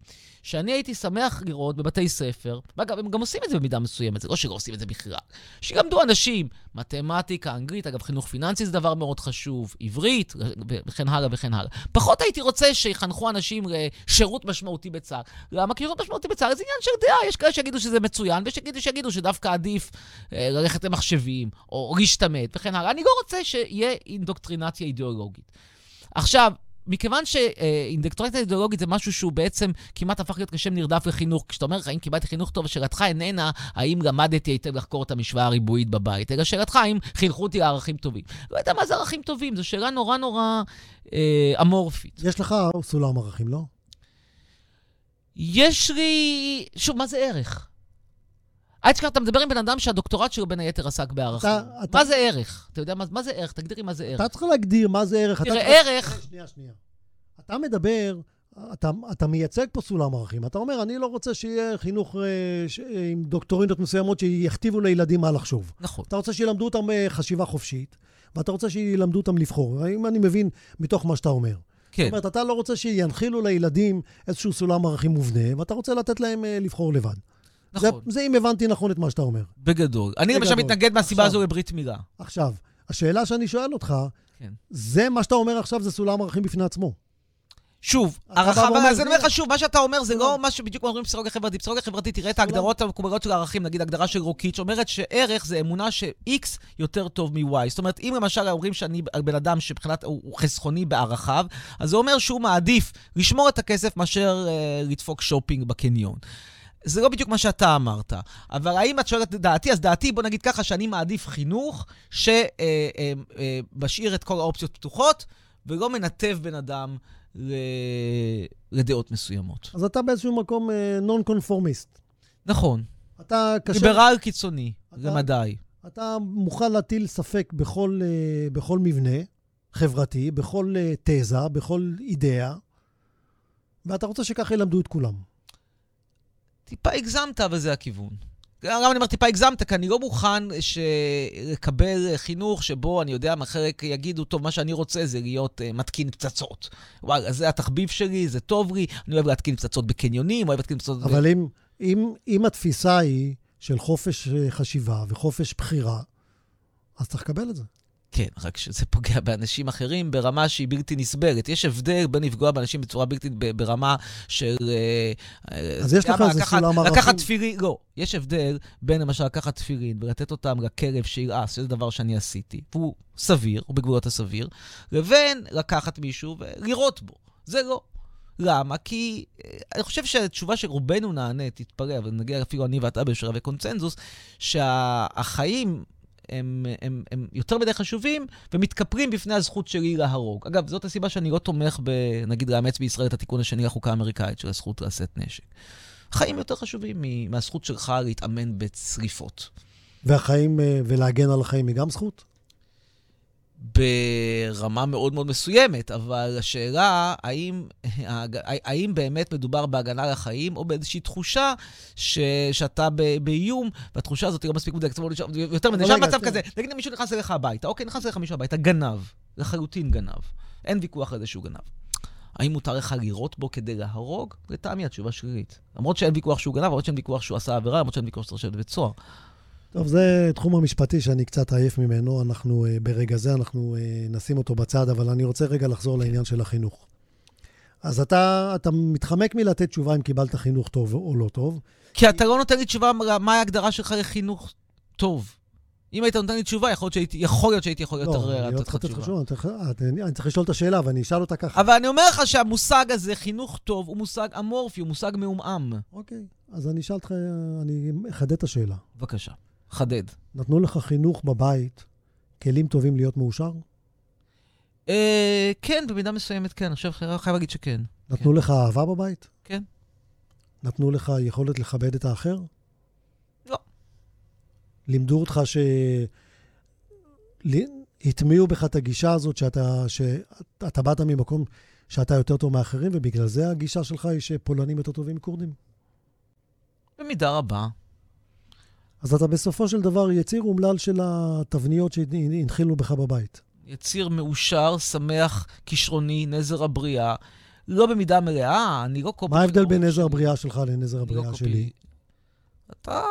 שאני הייתי שמח לראות בבתי ספר, ואגב, הם גם עושים את זה במידה מסוימת, זה לא שלא עושים את זה בכלל, שילמדו אנשים מתמטיקה, אנגלית, אגב, חינוך פיננסי זה דבר מאוד חשוב, עברית, וכן הלאה וכן הלאה. פחות הייתי רוצה שיחנכו אנשים לשירות משמעותי בצה"ל. למה? כי שירות משמעותי בצה"ל זה עניין של דעה. יש כאלה שיגידו שזה מצוין, ויש כאלה שיגידו שדווקא עדיף אה, ללכת למחשבים, או להשתמט, וכן הלאה. אני לא רוצה שיהיה אינדוקטרינציה אידיאולוגית. עכשיו, מכיוון שאינדקטורט אידיאולוגית זה משהו שהוא בעצם כמעט הפך להיות כשם נרדף לחינוך, כשאתה אומר האם קיבלתי חינוך טוב, שאלתך איננה האם למדתי היטב לחקור את המשוואה הריבועית בבית, אלא שאלתך האם חינכו אותי לערכים טובים. לא יודע מה זה ערכים טובים, זו שאלה נורא נורא אה, אמורפית. יש לך סולם ערכים, לא? יש לי... שוב, מה זה ערך? אל תשכח, אתה מדבר עם בן אדם שהדוקטורט שלו בין היתר עסק בערכים. אתה- אתה- מה זה ערך? אתה יודע מה, מה זה ערך? תגדירי מה זה ערך. אתה צריך להגדיר מה זה ערך. אתה תראה, צריך- ערך- שנייה, שנייה. אתה מדבר, אתה, אתה מייצג פה סולם ערכים. אתה אומר, אני לא רוצה שיהיה חינוך אה, ש, אה, עם דוקטורינות מסוימות שיכתיבו לילדים מה לחשוב. נכון. אתה רוצה שילמדו אותם אה, חשיבה חופשית, ואתה רוצה שילמדו אותם לבחור. אם אני מבין מתוך מה שאתה אומר. כן, זאת אומרת, אתה לא רוצה שינחילו לילדים איזשהו סולם ערכים מובנה, ואתה רוצה לתת להם אה, לבחור לבד. נכון. זה, זה אם הבנתי נכון את מה שאתה אומר. בגדול. אני למשל. מתנגד מהסיבה עכשיו. הזו לברית מילה. עכשיו, השאלה שאני שואל אותך, כן. זה מה שאתה אומר עכשיו, זה סולם ערכים בפני עצמו. שוב, ואומר, אז אני אומר לך שוב, מה שאתה אומר זה לא. לא מה שבדיוק אומרים בפסיכולוגיה חברתית. פסיכולוגיה חברתית, תראה את ההגדרות המקובלות של הערכים, נגיד הגדרה של רוקיץ', אומרת שערך זה אמונה ש-X יותר טוב מ-Y. זאת אומרת, אם למשל אומרים שאני בן אדם שמבחינת הוא הוא חסכוני בערכיו, אז זה אומר שהוא מעדיף לשמור את הכסף מאשר אה, לדפוק שופינג בקניון. זה לא בדיוק מה שאתה אמרת. אבל האם את שואלת את דעתי? אז דעתי, בוא נגיד ככה, שאני מעדיף חינוך שמשאיר את כל האופציות פתוחות, ולא מנתב בן אדם ל... לדעות מסוימות. אז אתה באיזשהו מקום נון קונפורמיסט. נכון. אתה קשה... ליברל קיצוני, אתה- למדי. אתה מוכן להטיל ספק בכל, אה, בכל מבנה חברתי, בכל אה, תזה, בכל אידאה, ואתה רוצה שככה ילמדו את כולם. טיפה הגזמת, אבל זה הכיוון. למה אני אומר טיפה הגזמת? כי אני לא מוכן. לקבל חינוך שבו, אני יודע, מחלק יגידו, טוב, מה שאני רוצה זה להיות uh, מתקין פצצות. וואלה, זה התחביב שלי, זה טוב לי, אני אוהב להתקין פצצות בקניונים, אוהב להתקין פצצות... אבל אם, אם, אם התפיסה היא של חופש אה, חשיבה וחופש בחירה, אז צריך לקבל את זה. כן, רק שזה פוגע באנשים אחרים ברמה שהיא בלתי נסבלת. יש הבדל בין לפגוע באנשים בצורה בלתי, ברמה של... אה, אז יש לך איזה סולם ערכים? לקחת תפילין, לא. יש הבדל בין למשל לקחת תפילין ולתת אותם לכלב שירעס, שזה דבר שאני עשיתי, והוא סביר, הוא בגבולות הסביר, לבין לקחת מישהו ולירות בו. זה לא. למה? כי אה, אני חושב שהתשובה שרובנו נענה, תתפלא, אבל נגיע אפילו אני ואתה בשלבי קונצנזוס, שהחיים הם, הם, הם יותר מדי חשובים ומתכפרים בפני הזכות שלי להרוג. אגב, זאת הסיבה שאני לא תומך ב... נגיד לאמץ בישראל את התיקון השני לחוקה האמריקאית של הזכות לשאת נשק. חיים יותר חשובים מהזכות שלך להתאמן בצריפות. והחיים, אה, ולהגן על החיים היא גם זכות? ברמה מאוד מאוד מסוימת, אבל השאלה, האם, האם באמת מדובר בהגנה על החיים, או באיזושהי תחושה ש, שאתה ב, באיום, והתחושה הזאת היא לא מספיק אומרת, יותר שם רגע, מצב. כזה, נגיד מישהו נכנס אליך הביתה, אוקיי, נכנס אליך מישהו הביתה, גנב, לחלוטין גנב. אין ויכוח על זה שהוא גנב. האם מותר לך לירות בו כדי להרוג? לטעמי התשובה שלילית. למרות שאין ויכוח שהוא גנב, למרות שאין ויכוח שהוא עשה עבירה, למרות שאין ויכוח שצריך לשבת בבית סוהר. טוב, זה תחום המשפטי שאני קצת עייף ממנו. אנחנו, אה, ברגע זה, אנחנו אה, נשים אותו בצד, אבל אני רוצה רגע לחזור לעניין של החינוך. אז אתה, אתה מתחמק מלתת תשובה אם קיבלת חינוך טוב או לא טוב. כי אתה לא נותן לי תשובה מה ההגדרה שלך לחינוך טוב. אם היית נותן לי תשובה, יכול להיות שהייתי יכול, להיות שהייתי יכול לא, יותר לתת לא לתת לך תשובה. אני צריך לשאול את השאלה, ואני אשאל אותה ככה. אבל אני אומר לך שהמושג הזה, חינוך טוב, הוא מושג אמורפי, הוא מושג מעומעם. אוקיי, אז אני אשאל אותך, אני אחדד את השאלה. בבקשה, חדד. נתנו לך חינוך בבית, כלים טובים להיות מאושר? אה, כן, במידה מסוימת כן, חושב, חייב להגיד שכן. נתנו לך אהבה בבית? כן. נתנו לך יכולת לכבד את האחר? לא. לימדו אותך ש... הטמיעו בך את הגישה הזאת שאתה, שאתה באת ממקום שאתה יותר טוב מאחרים, ובגלל זה הגישה שלך היא שפולנים יותר טובים מכורדים. במידה רבה. אז אתה בסופו של דבר יציר אומלל של התבניות שהנחילו בך בבית. יציר מאושר, שמח, כישרוני, נזר הבריאה. לא במידה מלאה, אני לא קופי. מה ההבדל בין נזר. הבריאה שלך לנזר לא הבריאה. שלי? אתה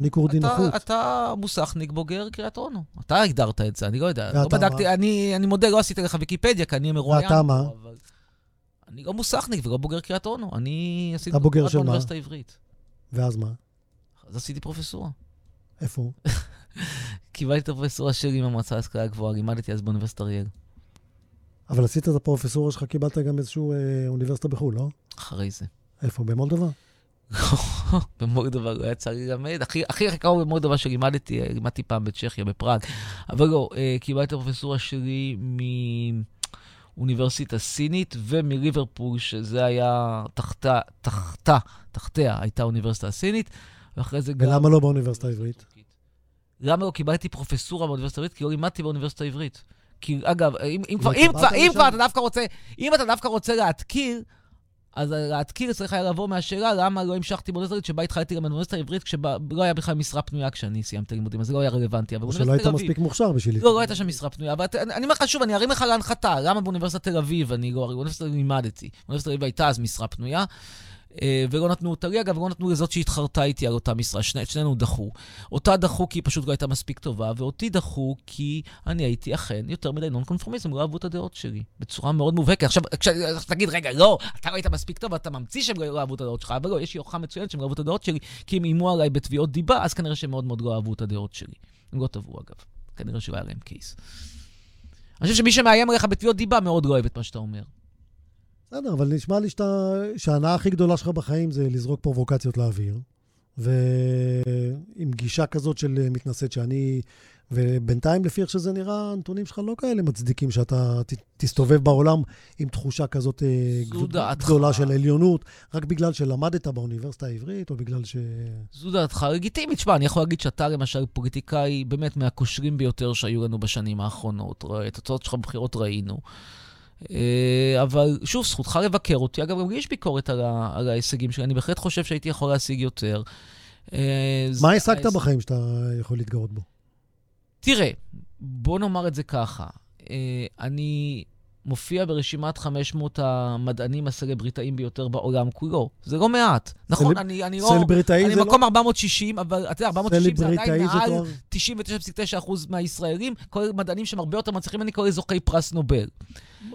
אני כורדי נחות. אתה מוסכניק בוגר קריית אונו. אתה הגדרת את זה, אני לא יודע. לא בדקתי, מה? אני, אני מודה, לא עשיתי לך ויקיפדיה, כי אני מרואיין. ואתה מה? אבל... אני לא מוסכניק ולא בוגר קריית אונו. אני עשיתי אתה בוגר של מה? באוניברסיטה העברית. ואז מה? אז עשיתי פרופסורה. איפה? קיבלתי את הפרופסורה שלי מהמועצה להשכלה גבוהה, לימדתי אז באוניברסיטת אריאל. אבל עשית את הפרופסורה שלך, קיבלת גם איזושהי אה, אוניברסיטה בחו"ל, לא? אחרי זה. איפה, במולדובה? במולדובה לא יצא לי ללמד. הכי הכי הכי קרוב במולדובה שלימדתי, אה, לימדתי פעם בצ'כיה, בפראג. אבל לא, אה, קיבלתי את הפרופסורה שלי מאוניברסיטה סינית ומליברפול, שזה היה תחתה, תחתה, תחתיה הייתה האוניברסיטה הסינית, ואחרי זה גם... ולמה לא באוניברסיטה העברית? למה לא קיבלתי פרופסורה באוניברסיטה העברית? כי לא לימדתי באוניברסיטה העברית. כי, אגב, אם, אם, כבר, לא אם, כבר, אם? כבר אתה דווקא רוצה, אם אתה דווקא רוצה להתקיר, אז להתקיר צריך היה לבוא מהשאלה למה לא המשכתי באוניברסיטה העברית, שבה התחלתי גם באוניברסיטה העברית, כשלא היה בכלל משרה פנויה כשאני סיימתי לימודים, אז זה לא היה רלוונטי. או שלא היית מספיק מוכשר בשבילי. לא, לא הייתה שם משרה פנויה, אבל אני אומר לך שוב, אני ארים לך להנחתה, למה באוניברסיטת תל אביב אני לא, באוניברסיטת תל אביב לימדתי. באוניברסיטת תל אביב הייתה אז משרה פנויה, ולא נתנו אותה לי, אגב, לא נתנו לזאת שהתחרתה איתי על אותה משרה, שני, שנינו דחו. אותה דחו כי היא פשוט לא הייתה מספיק טובה, ואותי דחו כי אני הייתי אכן יותר מדי נון קונפורמיסט, הם לא אהבו את הדעות שלי, בצורה מאוד מובהקת. עכשיו, כש- תגיד, רגע, לא, אתה לא היית מספיק טוב, אתה ממציא שהם לא אהבו את הדעות שלך, אבל לא, יש לי הוכחה מצוינת שהם לא אהבו את הדעות שלי, כי הם איימו עליי בתביעות דיבה, אז כנראה שהם מאוד מאוד לא אהבו את הדעות שלי. הם לא תבעו, אגב. כנראה שלא היה להם קייס. אני חושב שמי שמאיים עליך בתביעות דיבה מאוד לא אוהב את מה שאתה אומר. בסדר, אבל נשמע לי שאתה, שההנאה הכי גדולה שלך בחיים זה לזרוק פרובוקציות לאוויר, ועם גישה כזאת של מתנשאת שאני... ובינתיים, לפי איך שזה נראה, הנתונים שלך לא כאלה מצדיקים שאתה ת, תסתובב בעולם עם תחושה כזאת אה, דעתך. גדולה של עליונות, רק בגלל שלמדת באוניברסיטה העברית, או בגלל ש... זו דעתך לגיטימית. שמע, אני יכול להגיד שאתה למשל פוליטיקאי באמת מהכושרים ביותר שהיו לנו בשנים האחרונות. את התוצאות שלך בבחירות ראינו. אה, אבל שוב, זכותך לבקר אותי. אגב, גם לי יש ביקורת על, ה, על ההישגים שלי. אני בהחלט חושב שהייתי יכול להשיג יותר. אה, מה השגת ההיש- בחיים שאתה יכול להתגאות בו? תראה, בוא נאמר את זה ככה. אה, אני מופיע ברשימת 500 המדענים הסלבריטאים ביותר בעולם כולו. זה לא מעט. נכון, סלב- אני, אני לא... סלבריטאי אני זה לא... מקום 460, אבל אתה יודע, 460 זה עדיין מעל תואר... 99.9% מהישראלים, כל מדענים שהם הרבה יותר מצליחים, אני קורא זוכי פרס נובל.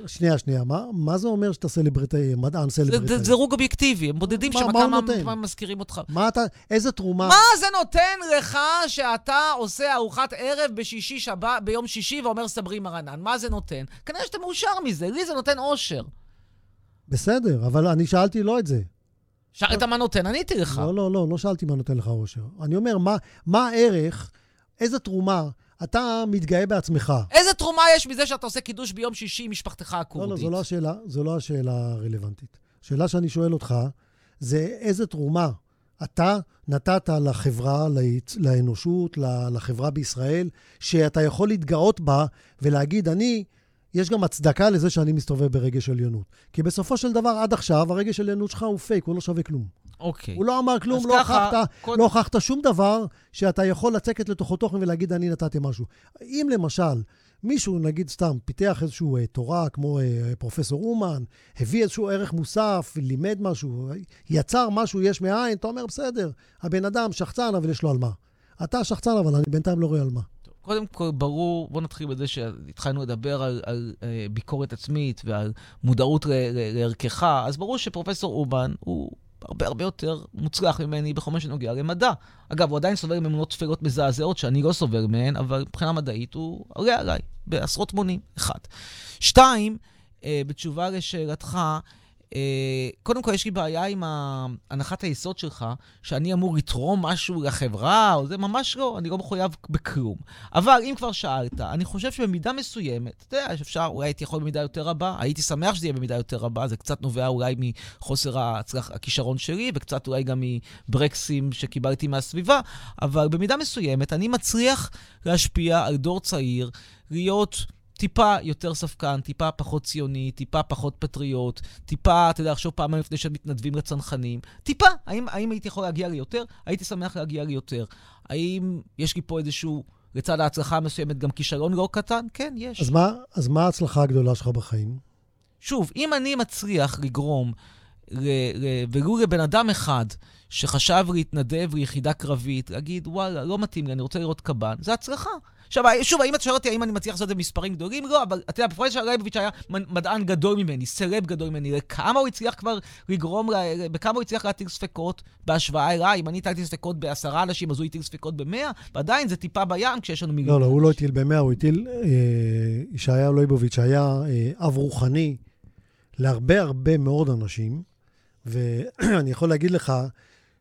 שנייה, שנייה, מה, מה זה אומר שאתה סלבריטאי, מדען סלבריטאי? זה דירוג אובייקטיבי, הם בודדים שם כמה? פעמים מזכירים אותך. מה אתה, איזה תרומה? מה זה נותן לך שאתה עושה ארוחת ערב בשישי שבת, ביום שישי ואומר סברי מרנן? מה זה נותן? כנראה שאתה מאושר מזה, לי זה נותן אושר. בסדר, אבל אני שאלתי לא את זה. שאלת מה נותן, עניתי לך. לא, לא, לא, לא שאלתי מה נותן לך אושר. אני אומר, מה, מה הערך, איזה תרומה, אתה מתגאה בעצמך. איזה תרומה יש מזה שאתה עושה קידוש ביום שישי עם משפחתך לא, הכורדית? לא, זו לא השאלה, זו לא השאלה הרלוונטית. השאלה שאני שואל אותך, זה איזה תרומה אתה נתת לחברה, לאנושות, לחברה בישראל, שאתה יכול להתגאות בה ולהגיד, אני, יש גם הצדקה לזה שאני מסתובב ברגש עליונות. כי בסופו של דבר, עד עכשיו, הרגש עליונות שלך הוא פייק, הוא לא שווה כלום. אוקיי. הוא לא אמר כלום, לא ככה, הוכחת, קודם- לא שום דבר שאתה יכול לצקת לתוכו תוכן ולהגיד, אני נתתי משהו. אם למשל, מישהו, נגיד סתם, פיתח איזושהי אה, תורה, כמו אה, פרופסור אומן, הביא איזשהו ערך מוסף, לימד משהו, יצר משהו יש מאין, אתה אומר, בסדר, הבן אדם שחצן, אבל יש לו על מה. אתה שחצן, אבל אני בינתיים לא רואה על מה. קודם כל, ברור, בוא נתחיל בזה שהתחלנו לדבר על, על אה, ביקורת עצמית ועל מודעות לערכך, אז ברור שפרופסור אומן הוא הרבה הרבה יותר מוצלח ממני בכל מה שנוגע למדע. אגב, הוא עדיין סובל מאמונות תפלות מזעזעות שאני לא סובל מהן, אבל מבחינה מדעית הוא עולה עליי בעשרות מונים, אחד. שתיים, אה, בתשובה לשאלתך, קודם כל, יש לי בעיה עם הנחת היסוד שלך, שאני אמור לתרום משהו לחברה, או זה ממש לא, אני לא מחויב בכלום. אבל אם כבר שאלת, אני חושב שבמידה מסוימת, אתה יודע, שאפשר, אולי הייתי יכול במידה יותר רבה, הייתי שמח שזה יהיה במידה יותר רבה, זה קצת נובע אולי מחוסר ההצלח, הכישרון שלי, וקצת אולי גם מברקסים שקיבלתי מהסביבה, אבל במידה מסוימת אני מצליח להשפיע על דור צעיר, להיות... טיפה יותר ספקן, טיפה פחות ציוני, טיפה פחות פטריוט, טיפה, אתה יודע, לחשוב פעמיים לפני שהם מתנדבים לצנחנים. טיפה. האם, האם הייתי יכול להגיע ליותר? הייתי שמח להגיע ליותר. האם יש לי פה איזשהו, לצד ההצלחה המסוימת, גם כישלון לא קטן? כן, יש. אז מה, אז מה ההצלחה הגדולה שלך בחיים? שוב, אם אני מצליח לגרום ולו לבן אדם אחד שחשב להתנדב ליחידה קרבית, להגיד, וואלה, לא מתאים לי, אני רוצה לראות קב"ן, זה הצלחה. עכשיו, שוב, האם אתה שואל אותי האם אני מצליח לעשות את זה במספרים גדולים? לא, אבל אתה יודע, פרופסור לייבוביץ' היה מדען גדול ממני, סלב גדול ממני. לכמה הוא הצליח כבר לגרום, בכמה הוא הצליח להטיל ספקות בהשוואה אליי? אם אני הטלתי ספקות בעשרה אנשים, אז הוא הטיל ספקות במאה, ועדיין זה טיפה בים כשיש לנו מיליון. לא, לא, הוא לא הטיל במאה, הוא הטיל... אה, ישעיה לייבוביץ' היה אה, אב רוחני להרבה הרבה מאוד אנשים, ואני יכול להגיד לך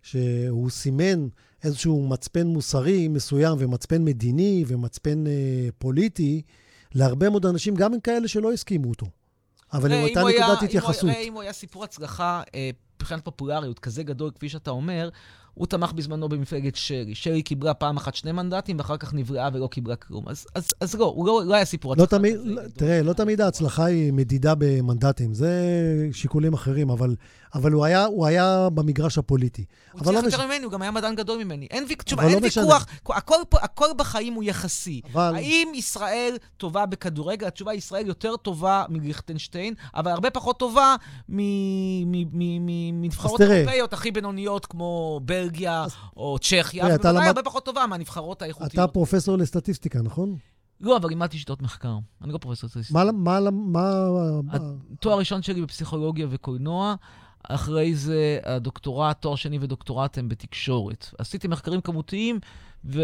שהוא סימן איזשהו מצפן מוסרי מסוים ומצפן מדיני ומצפן אה, פוליטי להרבה מאוד אנשים, גם עם כאלה שלא הסכימו אותו. אבל עם אותה נקודת התייחסות. אם הוא היה סיפור הצלחה אה, מבחינת פופולריות כזה גדול, כפי שאתה אומר, הוא תמך בזמנו במפלגת שרי. שרי קיבלה פעם אחת שני מנדטים, ואחר כך נבראה ולא קיבלה כלום. אז, אז, אז לא, הוא לא, לא היה סיפור לא תמיד, לא, תראה, לא תמיד ההצלחה היא מדידה במנדטים, זה שיקולים אחרים, אבל, אבל הוא, היה, הוא היה במגרש הפוליטי. הוא צריך לא יותר מש... ממני, הוא גם היה מדען גדול ממני. אין, ויק, תשובה, אין לא ויכוח, הכל, הכל בחיים הוא יחסי. אבל... האם ישראל טובה בכדורגל? התשובה, היא ישראל יותר טובה מליכטנשטיין, אבל הרבה פחות טובה מנבחרות אירופאיות הכי בינוניות כמו בלגיה או צ'כיה, ובוודאי הרבה פחות טובה מהנבחרות האיכותיות. אתה פרופסור לסטטיסטיקה, נכון? לא, אבל לימדתי שיטות מחקר. אני לא פרופסור לסטטיסטיקה. מה... מה... התואר הראשון שלי בפסיכולוגיה וקולנוע, אחרי זה הדוקטורט, תואר שני ודוקטורט הם בתקשורת. עשיתי מחקרים כמותיים, ו...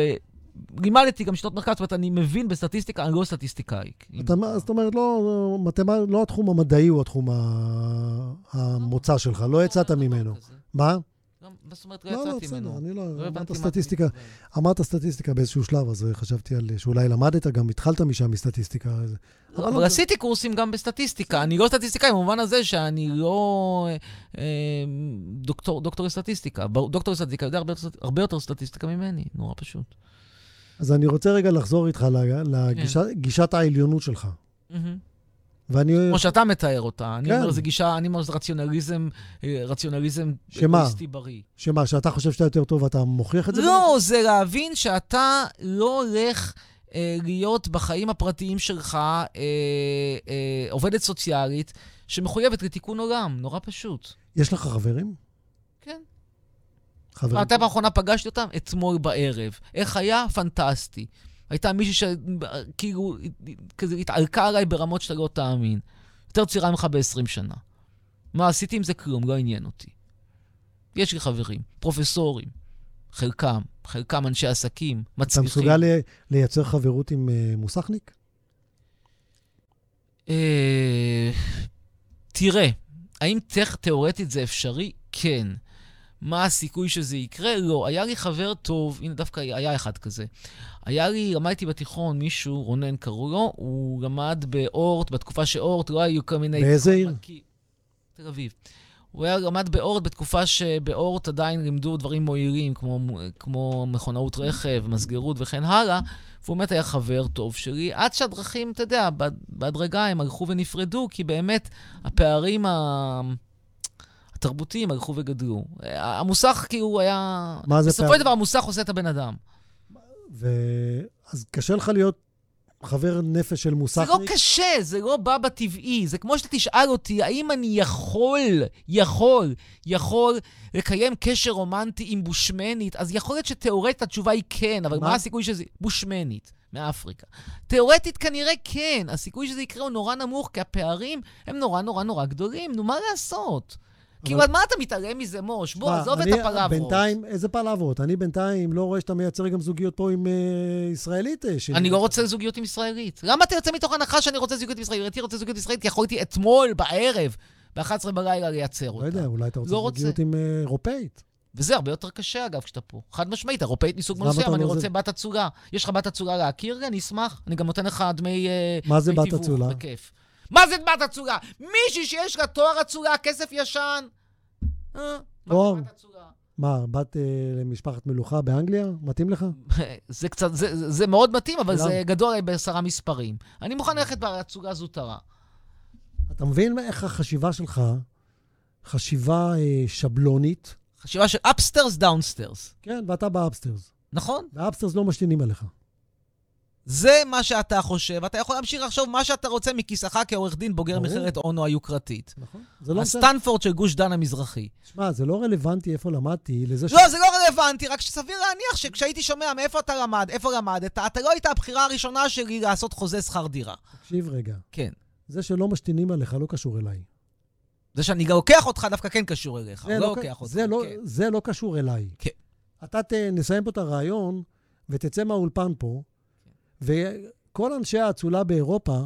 לימדתי גם שיטות מחקר, זאת אומרת, אני מבין בסטטיסטיקה, אני לא סטטיסטיקאי. אתה, זאת אומרת, לא, מתמא, לא התחום המדעי הוא התחום המוצא שלך, לא יצאת ממנו. מה? זאת אומרת, לא, לא יצאתי ממנו. אני לא, אמרת סטטיסטיקה, אמרת סטטיסטיקה באיזשהו שלב, אז חשבתי על שאולי למדת, גם התחלת משם מסטטיסטיקה. אבל לא, עשיתי קורסים גם בסטטיסטיקה. אני לא סטטיסטיקאי במובן הזה שאני לא אה, דוקטור לסטטיסטיקה. דוקטור לסטטיסטיקה יודע הרבה יותר סטטיסטיקה ממני, נורא פשוט. אז אני רוצה רגע לחזור איתך לגישת כן. העליונות שלך. ואני... כמו שאתה מתאר אותה. אני כן. אומר, זה גישה, אני אומר, זה רציונליזם, אה, רציונליזם אגואיסטי בריא. שמה, שאתה חושב שאתה יותר טוב ואתה מוכיח את זה? לא, זה להבין שאתה לא הולך אה, להיות בחיים הפרטיים שלך אה, אה, עובדת סוציאלית שמחויבת לתיקון עולם, נורא פשוט. יש לך חברים? כן. חברים? מתי באחרונה פגשתי אותם? אתמול בערב. איך היה? פנטסטי. הייתה מישהי שכאילו, כזה התעלקה עליי ברמות שאתה לא תאמין. יותר צעירה ממך ב-20 שנה. מה עשיתי עם זה? כלום, לא עניין אותי. יש לי חברים, פרופסורים, חלקם, חלקם אנשי עסקים, מצליחים. אתה מסוגל לייצר חברות עם uh, מוסכניק? אה, תראה, האם תיאורטית זה אפשרי? כן. מה הסיכוי שזה יקרה? לא. היה לי חבר טוב, הנה דווקא היה אחד כזה. היה לי, למדתי בתיכון מישהו, רונן קראו לו, הוא למד באורט, בתקופה שאורט לא היו כל מיני... באיזה עיר? תל אביב. הוא היה למד באורט בתקופה שבאורט עדיין לימדו דברים מועילים, כמו, כמו מכונאות רכב, מסגרות וכן הלאה, והוא באמת היה חבר טוב שלי, עד שהדרכים, אתה יודע, בהדרגה הם הלכו ונפרדו, כי באמת הפערים ה... התרבותיים הלכו וגדלו. המוסך כאילו היה... מה זה? בסופו של דבר המוסך עושה את הבן אדם. ו... אז קשה לך להיות חבר נפש של מוסכניק? זה לא קשה, זה לא בא בטבעי. זה כמו שאתה תשאל אותי, האם אני יכול, יכול, יכול לקיים קשר רומנטי עם בושמנית? אז יכול להיות שתאורטית התשובה היא כן, אבל מה, מה הסיכוי שזה... בושמנית. מאפריקה. תאורטית כנראה כן, הסיכוי שזה יקרה הוא נורא נמוך, כי הפערים הם נורא נורא נורא גדולים. נו, מה לעשות? כאילו, מה אתה מתעלם מזה, מוש? בוא, עזוב את הפלברות. בינתיים, איזה פלברות? אני בינתיים לא רואה שאתה מייצר גם זוגיות פה עם אה, ישראלית. אה, אני לא רוצה זוגיות עם ישראלית. למה אתה יוצא מתוך הנחה שאני רוצה זוגיות עם ישראלית? הייתי רוצה זוגיות עם ישראלית כי יכולתי אתמול, בערב, ב-11 בלילה לייצר אותה. לא יודע, אולי אתה רוצה לא זוגיות עם אה, אירופאית. וזה הרבה יותר קשה, אגב, כשאתה פה. חד משמעית, אירופאית מסוג מסוים, אני לא רוצה בת אצולה. יש לך בת אצולה להכיר? אני אשמח. אני גם נותן לך דמי מה זה בת אצולה? בכיף. מה זה בת אצולה? מישהי שיש לה תואר אצולה, כסף ישן, תואר? מה, בת אה, למשפחת מלוכה באנגליה? מתאים לך? זה קצת, זה, זה מאוד מתאים, אבל זה גדול בעשרה מספרים. אני מוכן ללכת בהצוגה זוטרה. אתה מבין איך החשיבה שלך, חשיבה אה, שבלונית? חשיבה של upstairs, downstairs. כן, ואתה ב upstairs. נכון. ב upstairs לא משתינים עליך. זה מה שאתה חושב, אתה יכול להמשיך לחשוב מה שאתה רוצה מכיסך כעורך דין בוגר. מכללת אונו היוקרתית. נכון. זה לא. הסטנפורד של גוש דן המזרחי. שמע, זה לא רלוונטי איפה למדתי לזה ש... לא, זה לא רלוונטי, רק שסביר להניח שכשהייתי שומע מאיפה אתה למד, איפה למדת, אתה לא היית הבחירה הראשונה שלי לעשות חוזה שכר דירה. תקשיב רגע, כן. זה שלא משתינים עליך לא קשור אליי. זה שאני לוקח אותך דווקא כן קשור אליך, זה לא לא לוקח אותך. זה לא- כן. זה לא קשור אליי. כן. אתה. נסיים פה את הרעיון, ותצא מהאולפן פה, וכל אנשי האצולה באירופה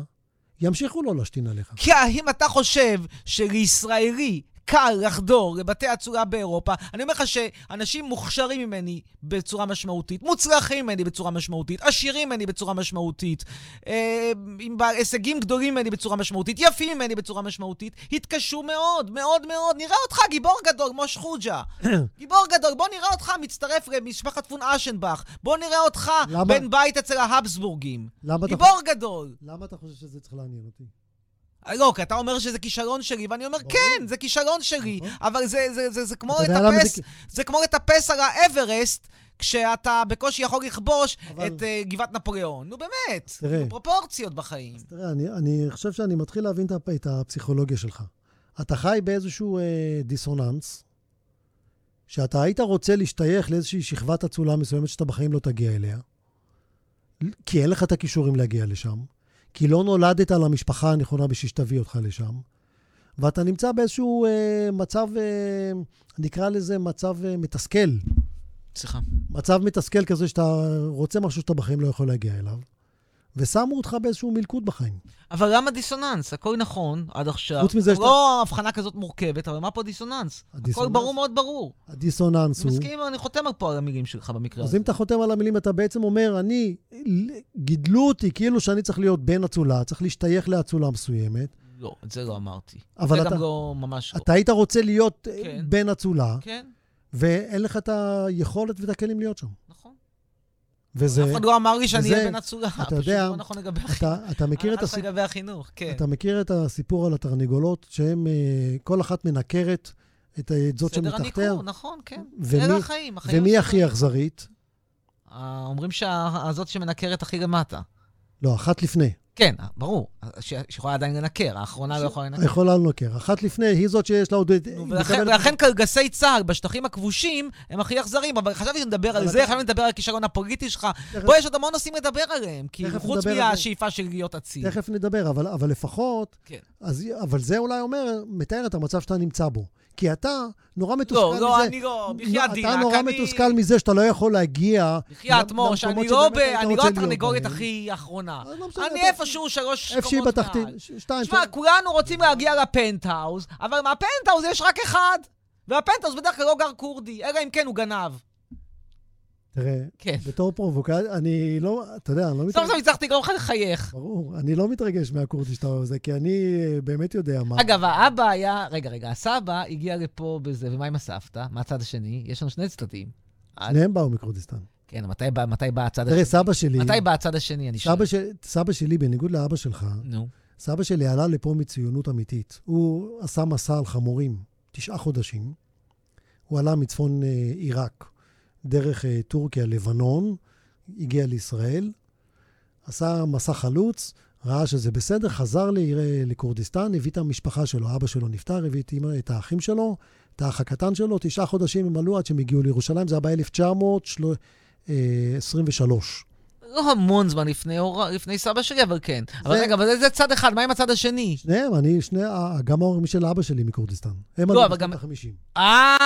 ימשיכו לא להשתין עליך. כי האם אתה חושב שלישראלי קל לחדור לבתי אצולה באירופה, אני אומר לך שאנשים מוכשרים ממני בצורה משמעותית, מוצלחים ממני בצורה משמעותית, עשירים ממני בצורה משמעותית, אה, עם הישגים גדולים ממני בצורה משמעותית, יפים ממני בצורה משמעותית, התקשו מאוד, מאוד מאוד. נראה אותך גיבור גדול כמו שחוג'ה. גיבור גדול, בוא נראה אותך מצטרף למשפחת פון אשנבך. בוא נראה אותך למה? בן בית אצל ההבסבורגים. למה אתה, גיבור גדול. למה אתה חושב שזה צריך לעניין אותי? לא, כי אתה אומר שזה כישלון שלי, ואני אומר, ברור. כן, זה כישלון שלי, נכון. אבל זה, זה, זה, זה כמו לטפס, זה- זה כמו לטפס על האברסט, כשאתה בקושי יכול לכבוש אבל- את uh, גבעת נפוליאון. נו באמת, תראה. פרופורציות בחיים. תראה, אני, אני חושב שאני מתחיל להבין את הפסיכולוגיה שלך. אתה חי באיזשהו אה, דיסוננס, שאתה היית רוצה להשתייך לאיזושהי שכבת אצולה מסוימת שאתה בחיים לא תגיע אליה, כי אין לך את הכישורים להגיע לשם, כי לא נולדת למשפחה הנכונה בשביל שתביא אותך לשם, ואתה נמצא באיזשהו אה, מצב, אה, נקרא לזה מצב אה, מתסכל. סליחה. מצב מתסכל כזה שאתה רוצה משהו שאתה בחיים לא יכול להגיע אליו, ושמו אותך באיזשהו מלכוד בחיים. אבל למה דיסוננס? הכל נכון עד עכשיו. חוץ מזה שאתה- לא הבחנה כזאת מורכבת, אבל מה פה דיסוננס? הכל הדיסוננס- ברור מאוד ברור. הדיסוננס אני הוא... מסכים, אני חותם פה על המילים שלך במקרה אז הזה. אם אתה חותם על המילים, אתה בעצם אומר, אני, גידלו אותי כאילו שאני צריך להיות בן אצולה, צריך להשתייך לאצולה מסוימת, לא, את זה לא אמרתי. אבל זה אתה- גם לא, ממש לא. אתה היית רוצה להיות אה, כן. בן אצולה, כן, ואין לך את היכולת ואת הכלים להיות שם. וזה, אף אחד לא אמר לי שאני אהיה בן אצולה. אתה יודע, פשוט לא נכון לגבי החינוך. אתה, אתה, מכיר את הלכה הסיפור, לגבי החינוך, כן. אתה מכיר את הסיפור על התרנגולות, שהן, אה, כל אחת מנקרת את את זאת סדר שמתחתיה, הניכור, נכון, כן. ומי- אלה החיים. ומי הכי אכזרית? אה, אומרים שהזאת שמנקרת הכי למטה. לא, אחת לפני. כן, ברור, שיכולה עדיין לנקר, האחרונה לא יכולה לנקר. יכולה לנקר. אחת לפני, היא זאת שיש לה עוד... נו, ולכן- קלגסי צה"ל בשטחים הכבושים הם הכי אכזרים, אבל חשבתי שנדבר על זה, חשבתי לדבר על הכישרון הפוליטי שלך. פה יש עוד המון נושאים לדבר עליהם, כי חוץ. מהשאיפה של להיות אציל. תכף נדבר, אבל, אבל לפחות, כן. אבל זה אולי אומר, מתאר את המצב שאתה נמצא בו. כי אתה נורא מתוסכל לא, מזה. לא, אני לא, בחייאת אתה דינק, נורא אני... מתוסכל מזה שאתה לא יכול להגיע... בחייאת מוש, אני לא לא התרנגולת. הכי אחרונה. לא אני אתה- איפשהו שלוש קומות בתחתית, מעל. ש- שתיים, תשמע, כולנו רוצים להגיע לפנטהאוז, אבל מהפנטהאוז יש רק אחד. והפנטהאוז בדרך כלל לא גר כורדי, אלא אם כן הוא גנב. תראה, כן. בתור פרובוקציה, אני לא, אתה יודע, אני לא סוף מתרגש... סוף הצלחתי לגרום לך לחייך. ברור, אני לא מתרגש מהכורדי שאתה אוהב זה, כי אני אה, באמת יודע מה. אגב, האבא היה... רגע, רגע, הסבא הגיע לפה בזה, ומה עם הסבתא? מה הצד השני? יש לנו שני צדדים. שניהם באו מכורדיסטן. כן, מתי בא- מתי בא הצד תראה, השני? סבא שלי, מתי בא הצד השני? אני שואל. של, סבא שלי, בניגוד לאבא שלך, נו. סבא שלי עלה לפה מציונות אמיתית. הוא עשה מסע על חמורים, תשעה חודשים. הוא עלה מצפון אה, עיראק, דרך אה, טורקיה, לבנון, הגיע לישראל, עשה מסע חלוץ, ראה שזה בסדר, חזר לעיר, לכורדיסטן, הביא את המשפחה שלו, אבא שלו נפטר, הביא את, אמא- את האחים שלו, את האח הקטן שלו, תשעה חודשים הם עלו עד שהם הגיעו לירושלים, זה היה ב-1923. לא המון זמן לפני, הור... לפני סבא שלי, אבל כן. אבל זה- רגע, אבל זה צד אחד, מה עם הצד השני? שניהם, אני, שני, ה- גם ההורים של אבא שלי מכורדיסטן. הם לא, אבל גם- ה-50. אה,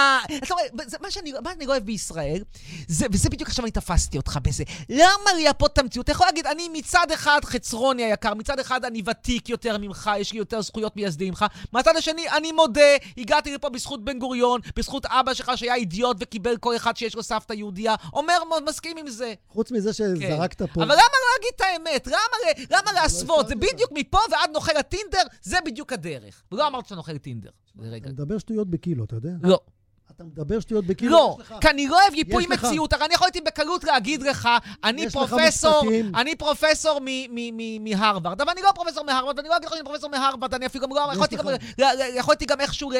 אתה רואה, זה- מה שאני מה אני לא אוהב בישראל, זה, וזה בדיוק עכשיו אני תפסתי אותך בזה. למה לייפות את המציאות? אתה יכול להגיד, אני מצד אחד חצרוני היקר, מצד אחד אני ותיק יותר ממך, יש לי יותר זכויות מייסדים ממך, מהצד השני, אני מודה, הגעתי לפה בזכות בן גוריון, בזכות אבא שלך שהיה אידיוט וקיבל כל אחד שיש לו סבתא יהודייה, אומר, מסכים עם זה. חוץ מזה שזרקת פה... אבל למה לא להגיד את האמת? למה, למה להסוות? זה. בדיוק מפה ועד נוכל הטינדר, זה בדיוק הדרך. ולא אמרת שאתה נוכל טינדר. לרגע. מדבר שטויות בקילו, אתה יודע? לא. אתה מדבר שטויות בכאילו לא, יש לך... כי אני לא אוהב ייפוי מציאות, הרי אני יכולתי בקלות להגיד לך, אני פרופסור. אני פרופסור מהרווארד, אבל אני לא פרופסור מהרווארד, ואני לא אגיד לך שאני פרופסור מהרווארד, אני אפילו גם לא, יכולתי גם, איכשהו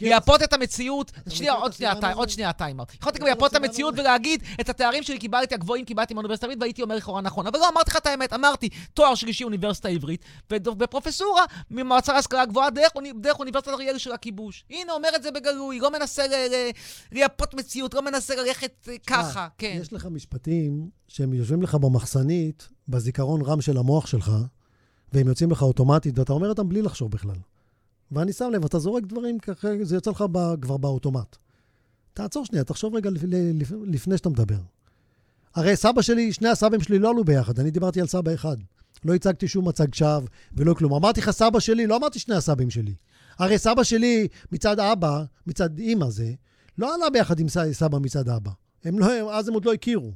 לייפות את המציאות, שנייה, עוד שנייה, עוד? שנייה טיימר. יכולתי גם לייפות את המציאות? ולהגיד, את התארים שלי קיבלתי, הגבוהים קיבלתי מאוניברסיטה העברית, והייתי אומר לכאורה נכון, אבל לא, אמרתי לך את האמת, אמרתי, תואר שלישי אוניברסיטה העברית, ופרופסורה ממועצה להשכלה גבוהה דרך אוניברסיטת אריאל של הכיבוש. הנה, אומר את זה בגלוי, לא מנסה ל- ל- לייפות מציאות, לא מנסה ללכת אה, ככה, כן. יש לך משפטים שהם יושבים לך במחסנית, בזיכרון רם של המוח שלך, והם יוצאים לך אוטומטית, ואתה אומר אותם בלי לחשוב בכלל. ואני שם לב, אתה זורק דברים ככה, זה יוצא לך ב, כבר באוטומט. תעצור שנייה, תחשוב רגע לפ, לפ, לפני שאתה מדבר. הרי סבא שלי, שני הסבים שלי לא עלו ביחד, אני דיברתי על סבא אחד. לא הצגתי שום מצג שווא ולא כלום. אמרתי לך סבא שלי, לא אמרתי שני הסבים שלי. הרי סבא שלי מצד אבא, מצד אימא זה, לא עלה ביחד עם סבא מצד אבא. הם לא, אז הם עוד לא הכירו.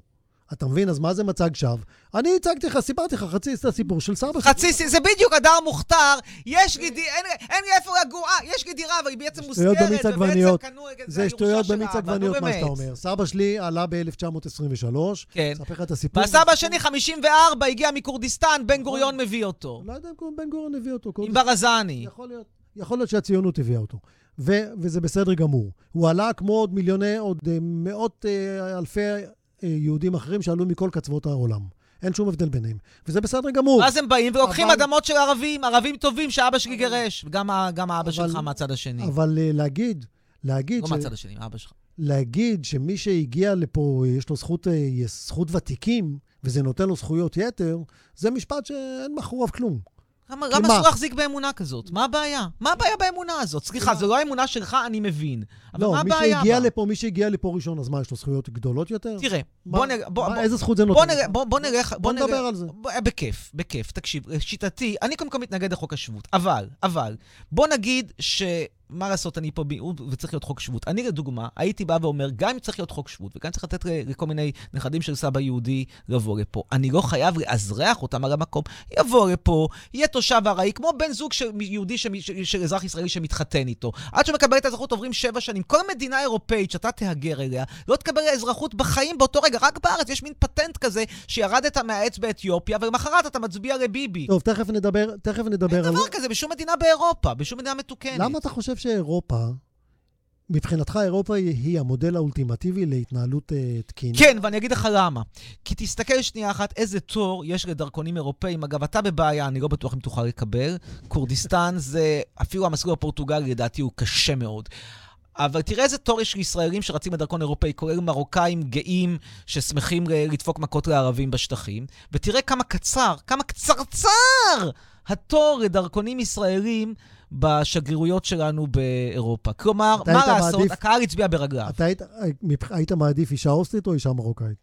אתה מבין? אז מה זה מצג שווא? אני הצגתי לך, סיפרתי לך חצי את הסיפור של סבא שלי. חצי, ס- זה בדיוק הדר מוכתר, יש לי, די- אין, לי איפה לגור, אה, יש לי דירה, אבל היא בעצם במיץ ובעצם. קנו, זה הירושה שטויות במיץ עגבניות, מה שאתה. אומר. סבא שלי עלה ב-1923, כן. אספר לך את הסיפור. והסבא השני, 54, הגיע מכורדיסטן, בן גוריון מביא אותו. לא יודע אם בן גוריון הביא אותו. עם ברזני. יכול להיות. יכול להיות שהציונות הביאה אותו. ו- וזה בסדר גמור. הוא עלה כמו עוד מיליוני, עוד אה, מאות אה, אלפי אה, יהודים אחרים שעלו מכל קצוות העולם. אין שום הבדל ביניהם. וזה בסדר גמור. ואז הם באים ולוקחים אבל- אדמות של ערבים, ערבים טובים שאבא שלי גירש, וגם גם האבא אבל- שלך מהצד השני. אבל להגיד, להגיד, לא ש- מהצד השני, אבא שלך. להגיד שמי שהגיע לפה, יש לו זכות, זכות ותיקים, וזה נותן לו זכויות יתר, זה משפט שאין מאחוריו כלום. למה למה מה? אסור להחזיק באמונה כזאת? מה הבעיה? מה הבעיה באמונה הזאת? סליחה, מה? זו לא האמונה שלך, אני מבין. אבל לא, מה מי הבעיה שהגיע בה? לפה, מי שהגיע לפה ראשון, אז מה, יש לו זכויות גדולות יותר? תראה, מה- בוא נראה, בוא, בוא, איזה זכות זה נותן? בוא? בוא, בוא נלך, בוא נראה- נדבר על זה. בוא- בכיף, בכיף. תקשיב, לשיטתי, אני קודם כל מתנגד לחוק השבות, אבל, אבל, בוא נגיד ש... מה לעשות, אני פה מיעוט וצריך להיות חוק שבות. אני לדוגמה, הייתי בא ואומר, גם אם צריך להיות חוק שבות, וגם צריך לתת לכל מיני נכדים של סבא יהודי לבוא לפה, אני לא חייב לאזרח אותם על המקום. יבוא לפה, יהיה תושב ארעי, כמו בן זוג של יהודי של, של אזרח ישראלי שמתחתן איתו. עד שמקבל את האזרחות עוברים שבע שנים. כל מדינה אירופאית שאתה תהגר אליה, לא תקבל אזרחות בחיים באותו רגע. רק בארץ יש מין פטנט כזה, שירדת מהעץ באתיופיה, ולמחרת אתה מצביע לביבי. טוב, תכף נדבר, תכף נדבר אין על... דבר כזה בשום מדינה באירופה, בשום מדינה מתוקנת. למה אתה חושב שאירופה, מבחינתך אירופה היא, המודל האולטימטיבי להתנהלות אה, תקינה? כן, ואני אגיד לך למה. כי תסתכל שנייה אחת איזה תור יש לדרכונים אירופאים. אגב, אתה בבעיה, אני לא בטוח אם תוכל לקבל. כורדיסטן זה, אפילו המסלול הפורטוגלי לדעתי הוא קשה מאוד. אבל תראה איזה תור יש לישראלים שרצים לדרכון אירופאי, כולל מרוקאים גאים ששמחים ל- לדפוק מכות לערבים בשטחים, ותראה כמה קצר, כמה קצרצר התור לדרכונים ישראלים בשגרירויות שלנו באירופה. כלומר, מה לעשות, מעדיף- הקהל הצביע ברגליו. אתה היית, היית מעדיף אישה אוסטרית או אישה מרוקאית?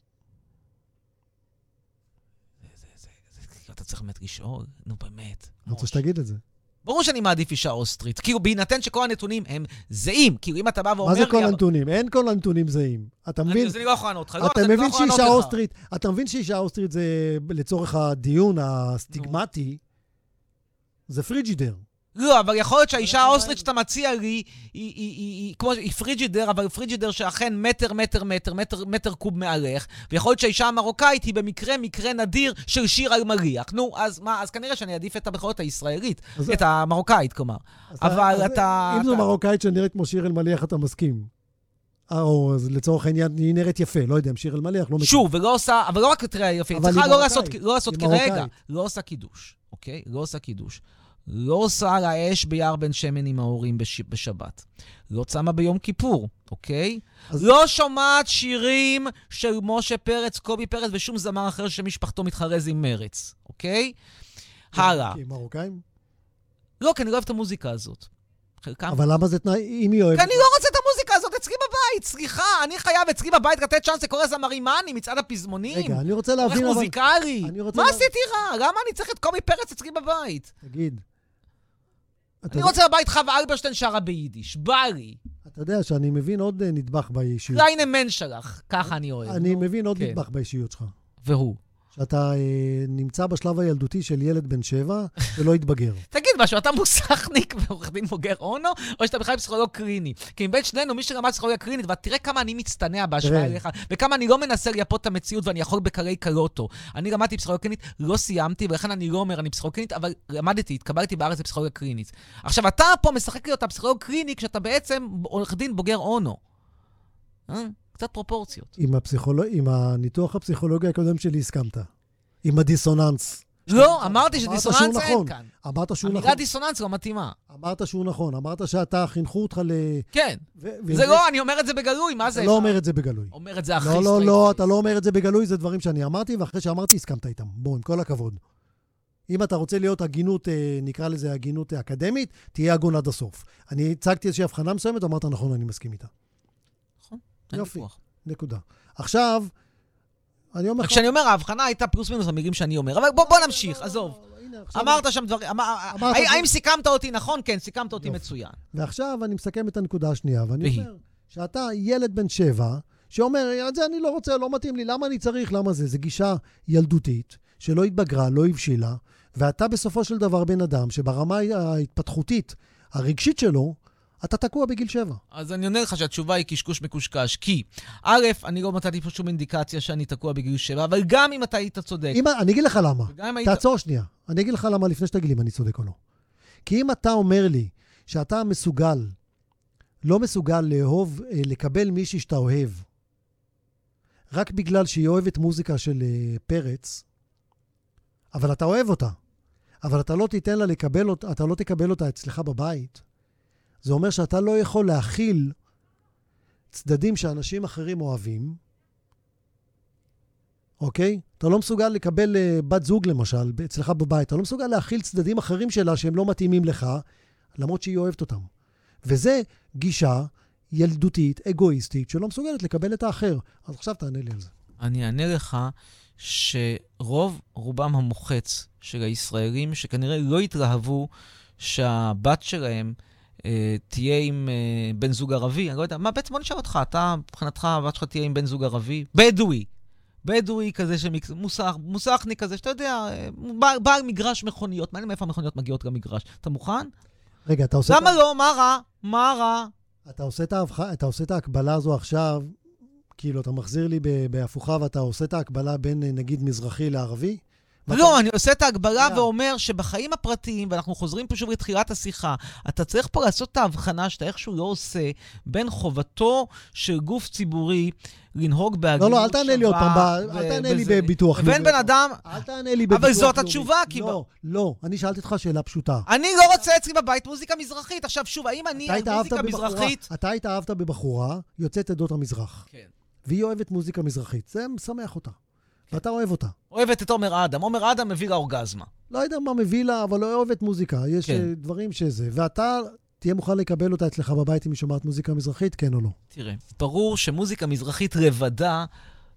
אתה צריך באמת לשאול, נו באמת. אני רוצה שתגיד את זה. ברור שאני מעדיף אישה אוסטרית, כאילו בהינתן שכל הנתונים הם זהים, כאילו אם אתה בא ואומר מה זה לי... כל הנתונים? אין כל הנתונים זהים. אתה מבין? אז אני לא יכול לענות לך. לא, אתה לא מבין שאישה. אוסטרית, אתה מבין שאישה אוסטרית זה לצורך הדיון הסטיגמטי, זה פריג'ידר. לא, אבל יכול להיות שהאישה האוסטרית עדיין- שאתה מציע לי, היא, היא, היא, היא, כמו, היא פריג'ידר, אבל פריג'ידר שאכן מטר, מטר, מטר, מטר, מטר קוב מעליך, ויכול להיות שהאישה המרוקאית היא במקרה, מקרה נדיר של שיר אלמליח. נו, אז מה, אז כנראה שאני אעדיף את הבכורת הישראלית, את המרוקאית, כלומר. אז אבל אז אתה- אם זו אתה- מרוקאית שנראית כמו שיר אלמליח, אתה מסכים. אה, או לצורך העניין, היא נראית יפה, לא יודע אם שיר אלמליח, לא מכיר. שוב, ולא עושה, אבל לא רק תראה יופי, אבל צריכה היא לא מרוקאית, לעשות, לא לעשות, היא רגע. לא עושה קידוש, אוקיי? לא עושה קידוש. לא עושה על האש ביער בן שמן עם ההורים בש... בשבת. לא צמה ביום כיפור, אוקיי? אז- לא שומעת שירים של משה פרץ, קובי פרץ ושום זמר אחר שמשפחתו מתחרז עם מרץ, אוקיי? הלאה. כי הם מרוקאים? לא, כי אני לא אוהב את המוזיקה הזאת. חלקם... אבל למה זה תנאי, אם היא אוהבת... כי אני לא רוצה את המוזיקה הזאת אצלי בבית, סליחה, אני חייב אצלי בבית לתת צ'אנס לכל הזמרים, מה אני, מצעד הפזמונים? רגע, אני רוצה עורך להבין, אבל... מוזיקלי. מה לה- עשיתי רע? למה אני צריך את קובי פרץ אצלי בבית? תגיד. אני יודע- רוצה בבית חווה אלברשטיין שרה ביידיש, בא לי. אתה יודע שאני מבין עוד אה, נדבך באישיות. קליין מן שלך, ככה אני אוהב. אני נו. מבין עוד כן. נדבך באישיות שלך. והוא. שאתה אה, נמצא בשלב הילדותי של ילד בן שבע ולא התבגר. תגיד, משהו, אתה מוסכניק ועורך דין בוגר אונו, או שאתה בכלל פסיכולוג קליני? כי מבין שנינו, מי שלמד פסיכולוגיה קלינית, ותראה כמה אני מצטנע בהשוואה. אליך, וכמה אני לא מנסה לייפות את המציאות ואני יכול בקרי קלוטו. אני למדתי פסיכולוגיה קלינית, לא סיימתי, ולכן אני לא אומר אני פסיכולוג קלינית, אבל למדתי, התקבלתי בארץ לפסיכולוגיה קלינית. עכשיו, אתה פה משחק לי אותה פסיכולוג קליני כשאתה בעצם עורך דין בוגר אונו. אה? קצת פרופורציות. עם, הפסיכולוג... עם הניתוח הפסיכולוגי הקודם שלי הסכמת. עם הדיסוננס. לא, אמרתי אמרת שדיסוננס אין נכון. כאן. אמרת שהוא המילה נכון. דיסוננס לא מתאימה. אמרת שהוא נכון. אמרת שאתה, חינכו אותך ל... כן. ו... ו- זה לא, אני אומר את זה בגלוי, מה זה? לא אומר את זה בגלוי. אומר את זה הכי לא, לא, לא. אתה לא אומר את זה בגלוי, זה דברים שאני אמרתי, ואחרי שאמרתי, הסכמת איתם. בוא, עם כל הכבוד. אם אתה רוצה להיות הגינות, אה, נקרא לזה הגינות אה, אקדמית, תהיה הגון עד הסוף. אני הצגתי איזושהי הבחנה מסוימת, אמרת, נכון, אני מסכים איתה. יופי. ויכוח. נקודה. עכשיו, אני אומר כשאני אומר, ההבחנה הייתה פלוס מינוס המילים שאני אומר. אבל בוא בוא נמשיך, עזוב. הנה, עכשיו- אמרת שם דברים, האם- סיכמת אותי נכון? כן, סיכמת אותי. מצוין. ועכשיו אני מסכם את הנקודה השנייה, ואני? אומר שאתה ילד בן שבע, שאומר, את זה אני לא רוצה, לא מתאים לי, למה אני צריך, למה זה? זו גישה ילדותית, שלא התבגרה, לא הבשילה, ואתה בסופו של דבר בן אדם שברמה ההתפתחותית, הרגשית שלו, אתה תקוע בגיל שבע. אז אני עונה לך שהתשובה היא קשקוש מקושקש, כי א', אני לא מצאתי פה שום אינדיקציה שאני תקוע בגיל שבע, אבל גם אם אתה היית צודק, אם, אני אגיד לך למה. היית... תעצור שנייה. אני אגיד לך למה לפני שתגיד לי אם אני צודק או לא. כי אם אתה אומר לי שאתה מסוגל, לא מסוגל לאהוב, אה, לקבל מישהי שאתה אוהב, רק בגלל שהיא אוהבת מוזיקה של אה, פרץ, אבל אתה אוהב אותה, אבל אתה לא תיתן לה לקבל אותה, אתה לא תקבל אותה אצלך בבית, זה אומר שאתה לא יכול להכיל צדדים שאנשים אחרים אוהבים, אוקיי? אתה לא מסוגל לקבל אה, בת זוג, למשל, אצלך בבית. אתה לא מסוגל להכיל צדדים אחרים שלה שהם לא מתאימים לך, למרות שהיא אוהבת אותם. וזה גישה ילדותית, אגואיסטית, שלא מסוגלת לקבל את האחר. אז עכשיו תענה לי על זה. אני אענה לך שרוב רובם המוחץ של הישראלים, שכנראה לא התלהבו שהבת שלהם תהיה עם אה, בן זוג ערבי, אני לא יודע, מה בעצם, בוא נשאל אותך, אתה, מבחינתך, הבת שלך תהיה עם בן זוג ערבי? בדואי. בדואי כזה, שמקס... מוסך, מוסכניק כזה, שאתה יודע, אה, בעל, מגרש מכוניות, מעניין מאיפה המכוניות מגיעות למגרש. אתה מוכן? רגע, אתה עושה, למה את, לא? מה רע? מה רע? אתה, עושה את ההבח... אתה עושה את ההקבלה הזו עכשיו, כאילו, אתה מחזיר לי בהפוכה ואתה עושה את ההקבלה בין, אה, נגיד, מזרחי לערבי? לא, אני עושה את ההגבלה שנייה. ואומר שבחיים הפרטיים, ואנחנו חוזרים פה שוב לתחילת השיחה, אתה צריך פה לעשות את ההבחנה שאתה איכשהו לא עושה בין חובתו של גוף ציבורי לנהוג בהגינות לא, לא, אל תענה לי עוד פעם, אל תענה לי. בביטוח לאומי. בן אדם, אל תענה לי בביטוח אבל זאת לאומי. התשובה, כי לא, לא, אני שאלתי אותך שאלה פשוטה. אני לא רוצה אצלי בבית מוזיקה מזרחית. עכשיו, שוב, האם אני מוזיקה מזרחית? אתה התאהבת בבחורה יוצאת עדות המזרח, כן. והיא אוהבת מוזיקה מזרחית. זה משמח אותה. ואתה אוהב אותה. אוהבת את עומר אדם. עומר אדם מביא לה אורגזמה. לא יודע מה מביא לה, אבל לא אוהבת מוזיקה. יש כן. אה, דברים שזה. ואתה תהיה מוכן לקבל אותה אצלך בבית אם היא שומעת מוזיקה מזרחית, כן או לא? תראה, ברור שמוזיקה מזרחית לבדה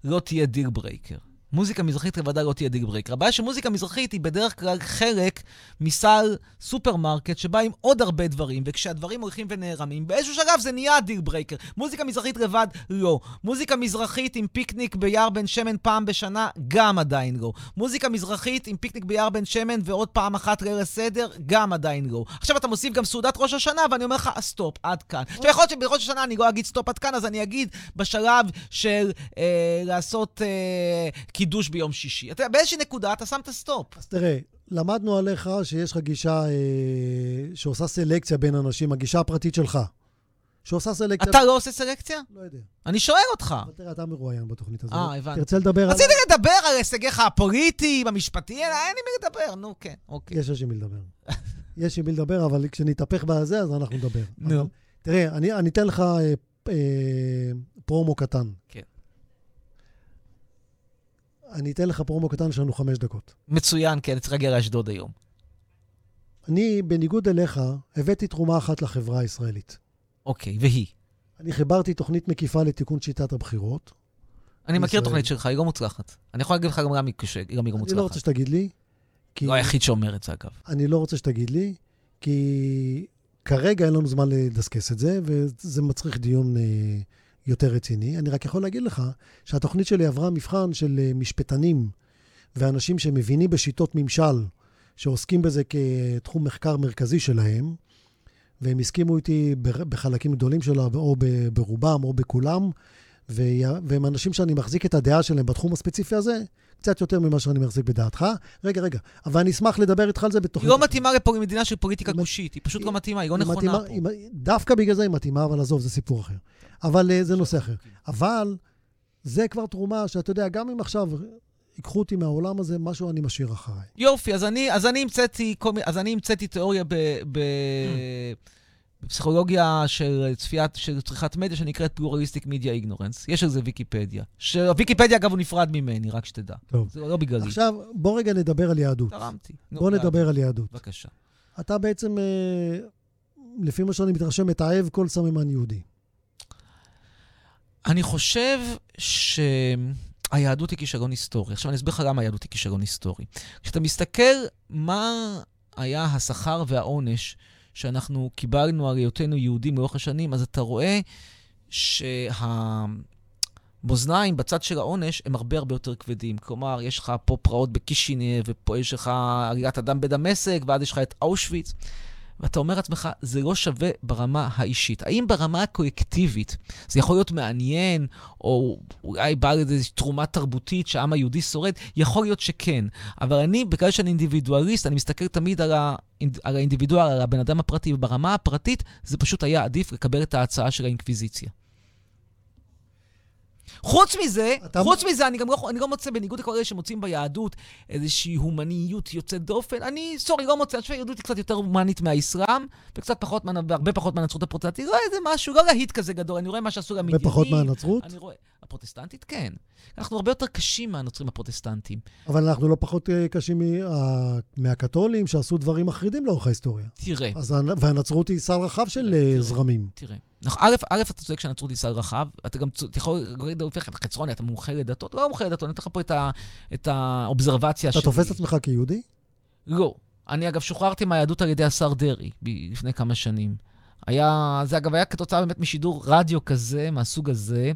לא תהיה deal breaker. מוזיקה מזרחית לבדה לא תהיה deal breaker. הבעיה שמוזיקה מזרחית היא בדרך כלל חלק מסל סופרמרקט שבא עם עוד הרבה דברים, וכשהדברים הולכים ונערמים, באיזשהו שלב זה נהיה deal breaker. מוזיקה מזרחית לבד, לא. מוזיקה מזרחית עם פיקניק ביער בן שמן פעם בשנה, גם עדיין לא. מוזיקה מזרחית עם פיקניק ביער בן שמן ועוד פעם אחת ליל הסדר, גם עדיין לא. עכשיו אתה מוסיף גם סעודת ראש השנה, ואני אומר לך, stop, עד כאן. עכשיו, יכול להיות שבראש השנה אני לא אגיד stop עד כאן, אז אני אגיד בשלב של אה, לעשות אה, קידוש ביום שישי. אתה יודע, באיזושהי נקודה אתה שם את ה stop. אז תראה, למדנו עליך שיש לך גישה אה, שעושה סלקציה בין אנשים, הגישה הפרטית שלך. שעושה סלקציה... אתה לא עושה סלקציה? לא יודע. אני שואל אותך. אבל תראה, אתה מרואיין בתוכנית הזאת. אה, הבנתי. תרצה לדבר על... רציתי לדבר על הישגיך הפוליטיים, המשפטיים, אין לי מי לדבר, נו כן, אוקיי. יש יש עם מי לדבר. יש עם מי לדבר, אבל כשנתהפך בזה, אז אנחנו נדבר. נו. תראה, אני, אני אתן לך אה, אה, פרומו קטן. כן. אני אתן לך פרומו קטן, יש לנו חמש דקות. מצוין, כן, צריך להגיע לאשדוד היום. אני, בניגוד אליך, הבאתי תרומה אחת לחברה הישראלית. אוקיי, והיא. אני חיברתי תוכנית מקיפה לתיקון שיטת הבחירות. אני מכיר. תוכנית שלך, היא לא מוצלחת. אני יכול להגיד לך גם למה היא היא לא אני לא רוצה מוצלחת. שתגיד לי, כי... לא היחיד שאומר את זה, אגב. אני לא רוצה שתגיד לי, כי כרגע אין לנו זמן לדסקס את זה, וזה מצריך דיון אה, יותר רציני. אני רק יכול להגיד לך שהתוכנית שלי עברה מבחן של אה, משפטנים ואנשים שמבינים בשיטות ממשל שעוסקים בזה כתחום מחקר מרכזי שלהם, והם הסכימו איתי בחלקים גדולים שלה, או ברובם או בכולם, והם אנשים שאני מחזיק את הדעה שלהם בתחום הספציפי הזה, קצת יותר ממה שאני מחזיק בדעתך. רגע, רגע, אבל אני אשמח לדבר איתך על זה בתוכנית. היא לא מתאימה לפה למדינה של פוליטיקה גושית, היא פשוט לא מתאימה, היא לא נכונה פה. דווקא בגלל זה היא מתאימה, אבל עזוב, זה סיפור אחר. אבל אה, זה נושא אחר. אבל זה כבר תרומה שאתה יודע, גם אם עכשיו ייקחו אותי מהעולם הזה, משהו אני משאיר אחריי. יופי, אז אני, אז אני המצאתי, אז אני המצאתי תיאוריה ב... ב... בפסיכולוגיה של צפיית, של צריכת מדיה שנקראת פלורליסטיק מדיה איגנורנס. יש על זה ויקיפדיה. שהוויקיפדיה, אגב, הוא נפרד ממני, רק שתדע. טוב. זה לא בגללי. עכשיו, בוא רגע נדבר על יהדות. תרמתי. בוא נדבר על יהדות. בבקשה. אתה בעצם, אה, לפי מה שאני מתרשם, מתעב כל סממן יהודי. אני חושב שהיהדות היא כישרון היסטורי. עכשיו אני אסביר לך למה היהדות היא כישרון היסטורי. כשאתה מסתכל מה היה השכר והעונש שאנחנו קיבלנו על היותנו יהודים לאורך השנים, אז אתה רואה שהמאזניים בצד של העונש הם הרבה הרבה יותר כבדים. כלומר, יש לך פה פרעות בקישינב, ופה יש לך עליית אדם בדמשק, ואז יש לך את אושוויץ. ואתה אומר לעצמך, זה לא שווה ברמה האישית. האם ברמה הקולקטיבית זה יכול להיות מעניין, או אולי בא לזה תרומה תרבותית שהעם היהודי שורד? יכול להיות שכן. אבל אני, בגלל שאני אינדיבידואליסט, אני מסתכל תמיד על, ה... על האינדיבידואל, על הבן אדם הפרטי, וברמה הפרטית זה פשוט היה עדיף לקבל את ההצעה של האינקוויזיציה. חוץ מזה, אתה... חוץ מזה, אני גם לא, אני לא מוצא, בניגוד לכל אלה שמוצאים ביהדות איזושהי הומניות יוצאת דופן, אני, סורי, לא מוצא, אני חושב שהיהדות היא קצת יותר הומנית מהאסלאם, וקצת פחות, והרבה פחות מהנצרות הפרוטסטנטית. לא איזה משהו, לא להיט כזה גדול, אני רואה מה שעשו גם הרבה פחות מהנצרות? אני רואה... הפרוטסטנטית, כן. אנחנו הרבה יותר קשים מהנוצרים הפרוטסטנטים. אבל אנחנו לא פחות אה, קשים מה... מהקתולים שעשו דברים מחרידים לאורך ההיסטוריה. תראה. אז, והנצרות היא סל רחב של תראה, אה, זרמים. תראה. נכון, א', א', אתה צודק שהנצרות היא סל רחב, אתה גם יכול להגיד להפך, אתה חצרוני, אתה מומחה לדתות, לא מומחה לדתות, אני נותן לך פה את, ה, את האובזרבציה שלי. אתה תופס את עצמך כיהודי? לא. אני אגב שוחררתי מהיהדות על ידי השר דרעי לפני כמה שנים. היה, זה אגב היה כתוצאה באמת משידור רדיו כזה, מהסוג הזה.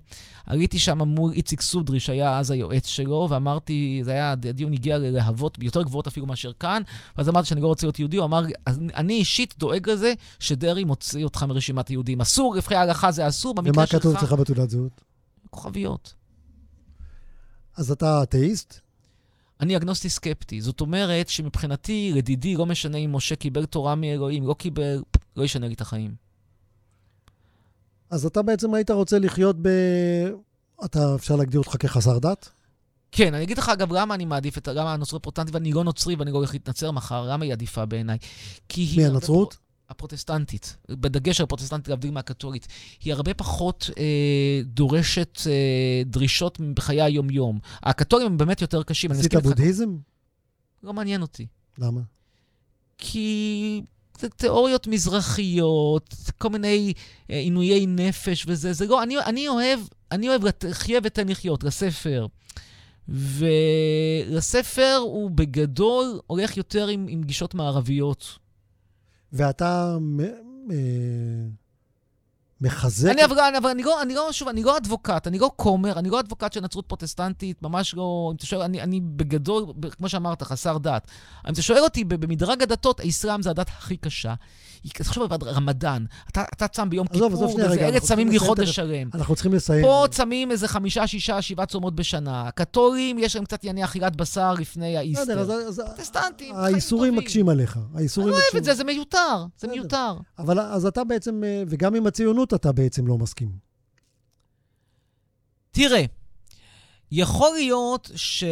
עליתי שם מול איציק סודרי, שהיה אז היועץ שלו, ואמרתי, זה היה, הדיון הגיע ללהבות יותר גבוהות אפילו מאשר כאן, ואז אמרתי שאני לא רוצה להיות יהודי, הוא אמר, אני אישית דואג לזה שדרעי מוציא אותך מרשימת היהודים. אסור, לפי ההלכה זה אסור, במקרה שלך... ומה כתוב אצלך בתעודת זהות? כוכביות. אז אתה אתאיסט? אני אגנוסטי סקפטי. זאת אומרת שמבחינתי, לדידי, לא משנה אם משה קיבל תורה מאלוהים, לא קיבל, לא ישנה לי את החיים. אז אתה בעצם היית רוצה לחיות ב... אתה, אפשר להגדיר אותך כחסר דת? כן, אני אגיד לך, אגב, למה אני מעדיף את... למה הנוצרי פרוטנטי ואני לא נוצרי ואני לא הולך להתנצר מחר, למה היא עדיפה בעיניי? כי היא... מי, הנצרות? הפרוטסטנטית, בדגש על הפרוטסטנטית, להבדיל מהקתולית, היא הרבה פחות אה, דורשת אה, דרישות בחיי היום-יום. הקתולים הם באמת יותר קשים. עשית בודהיזם? לא מעניין אותי. למה? כי זה תיאוריות מזרחיות, כל מיני אה, עינויי נפש וזה, זה לא, אני, אני אוהב, אני אוהב חיה ותן לחיות, לספר. ולספר הוא בגדול הולך יותר עם, עם גישות מערביות. ואתה אה, מחזק... אני, אבל, אבל אני, לא, אני לא, שוב, אני לא אדבוקט, אני לא כומר, אני לא אדבוקט של נצרות פרוטסטנטית, ממש לא... אם אתה שואל, אני, אני בגדול, כמו שאמרת, חסר דת. אם אתה שואל אותי, במדרג הדתות, האסלאם זה הדת הכי קשה. תחשוב על רמדאן, אתה, אתה צם ביום עזוב, כיפור, ארץ צמים לי חודש שלם. אנחנו צריכים לסיים. פה צמים איזה חמישה, שישה, שבעה צומות בשנה. הקתולים, יש להם קצת ענייני אכילת בשר לפני האיסטר. פרוטסטנטים, האיסורים מקשים עליך. אני לא אוהב את זה, זה מיותר. זה מיותר. אבל אז אתה בעצם, אה, וגם עם הציונות אתה בעצם לא מסכים. תראה, יכול להיות ש...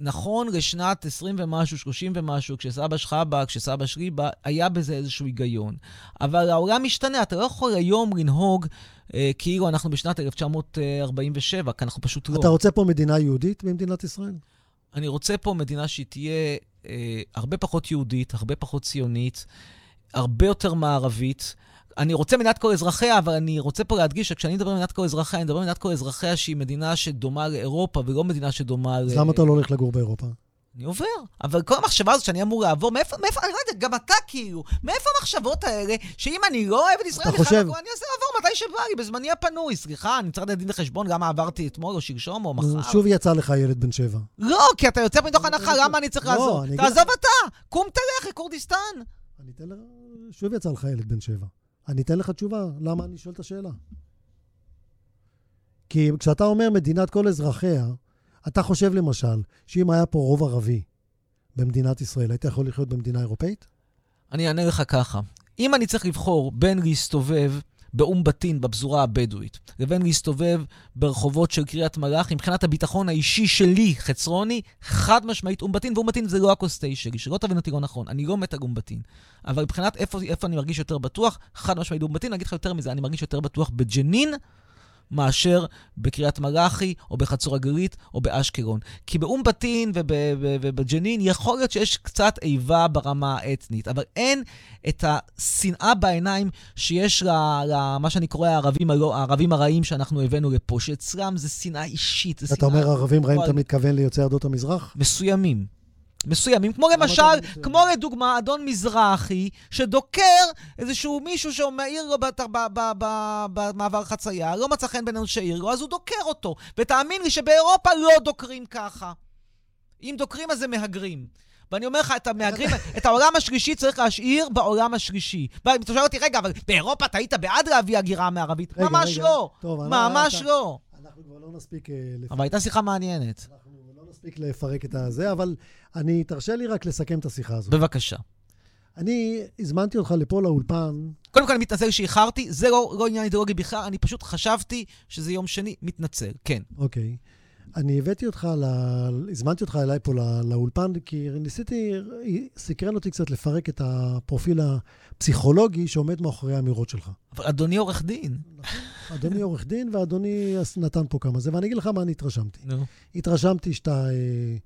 נכון לשנת 20 ומשהו, 30 ומשהו, כשסבא שלך בא, כשסבא שלי בא, היה בזה איזשהו היגיון. אבל העולם משתנה, אתה לא יכול היום לנהוג אה, כאילו אנחנו בשנת 1947, כי אנחנו פשוט לא. אתה רוצה פה מדינה יהודית במדינת ישראל? אני רוצה פה מדינה שהיא תהיה אה, הרבה פחות יהודית, הרבה פחות ציונית, הרבה יותר מערבית. אני רוצה מדינת כל אזרחיה, אבל אני רוצה פה להדגיש שכשאני מדבר על מדינת כל אזרחיה, אני מדבר על מדינת כל אזרחיה שהיא מדינה שדומה לאירופה, ולא מדינה שדומה ל... אז למה אתה לא הולך לגור באירופה? אני עובר. אבל כל המחשבה הזאת שאני אמור לעבור, מאיפה, מאיפה, אני לא יודע, גם אתה כאילו, מאיפה המחשבות האלה, שאם אני לא אוהב את ישראל אתה חושב- אני אעשה לעבור מתי שבא לי, בזמני הפנוי. סליחה, אני צריך לתת דין וחשבון גם מה עברתי אתמול או שלשום או מחר. שוב יצא לך ילד בן שבע. לא, כי אתה יוצא מתוך הנחה, למה אני צריך לא, לעזור? אגיד תעזוב אתה, קום תלך לכורדיסטן. אני אתן לך, שוב יצא לך ילד בן שבע. אני אתן לך תשובה, למה אני שואל את השאלה. כי כשאתה אומר מדינת כל אזרחיה, אתה חושב למשל, שאם היה פה רוב ערבי במדינת ישראל, היית יכול לחיות במדינה אירופאית? אני אענה לך ככה, אם אני צריך לבחור בין להסתובב באום בטין בפזורה הבדואית, לבין להסתובב ברחובות של קריית מלאכי, מבחינת הביטחון האישי שלי, חצרוני, חד משמעית אום בטין, ואום בטין זה לא הכוס תה שלי, שלא תבין אותי לא נכון, אני לא מת על אום בטין. אבל מבחינת איפה, איפה אני מרגיש יותר בטוח, חד משמעית אום בטין, אני אגיד לך יותר מזה, אני מרגיש יותר בטוח בג'נין. מאשר בקריית מלאכי, או בחצור הגלית, או באשקלון. כי באום בטין וב- וב- ובג'נין יכול להיות שיש קצת איבה ברמה האתנית, אבל אין את השנאה בעיניים שיש למה שאני קורא הערבים, הלא, הערבים הרעים שאנחנו הבאנו לפה, שאצלם זה שנאה אישית. אתה אומר ערבים רעים. אתה מתכוון ליוצאי עדות המזרח? מסוימים. מסוימים, כמו למשל? כמו לדוגמה, אדון מזרחי, שדוקר איזשהו מישהו שמעיר לו במעבר חצייה, לא מצא חן בעינינו שהעיר לו, אז הוא דוקר אותו. ותאמין לי שבאירופה לא דוקרים ככה. אם דוקרים אז זה מהגרים. ואני אומר לך, את המהגרים, את העולם השלישי צריך להשאיר בעולם השלישי. ואם אתה שואל אותי, רגע, אבל באירופה אתה היית בעד להביא הגירה מערבית? ממש. לא. ממש לא. אנחנו כבר לא נספיק... אה, אבל הייתה שיחה מעניינת. אנחנו לא נספיק לפרק את הזה, אבל אני, תרשה לי רק לסכם את השיחה הזאת. בבקשה. אני הזמנתי אותך לפה לאולפן, קודם כל, אני מתנצל שאיחרתי, זה לא, לא עניין אידיאולוגי בכלל, אני פשוט חשבתי שזה יום שני, מתנצל, כן. אוקיי. אני הבאתי אותך, ל... הזמנתי אותך אליי פה לא... לאולפן, כי ניסיתי, סקרן אותי קצת לפרק את הפרופיל הפסיכולוגי שעומד מאחורי האמירות שלך. אבל אדוני עורך דין. אדוני עורך דין ואדוני נתן פה כמה זה, ואני אגיד לך מה אני התרשמתי. נו. התרשמתי שאתה אה,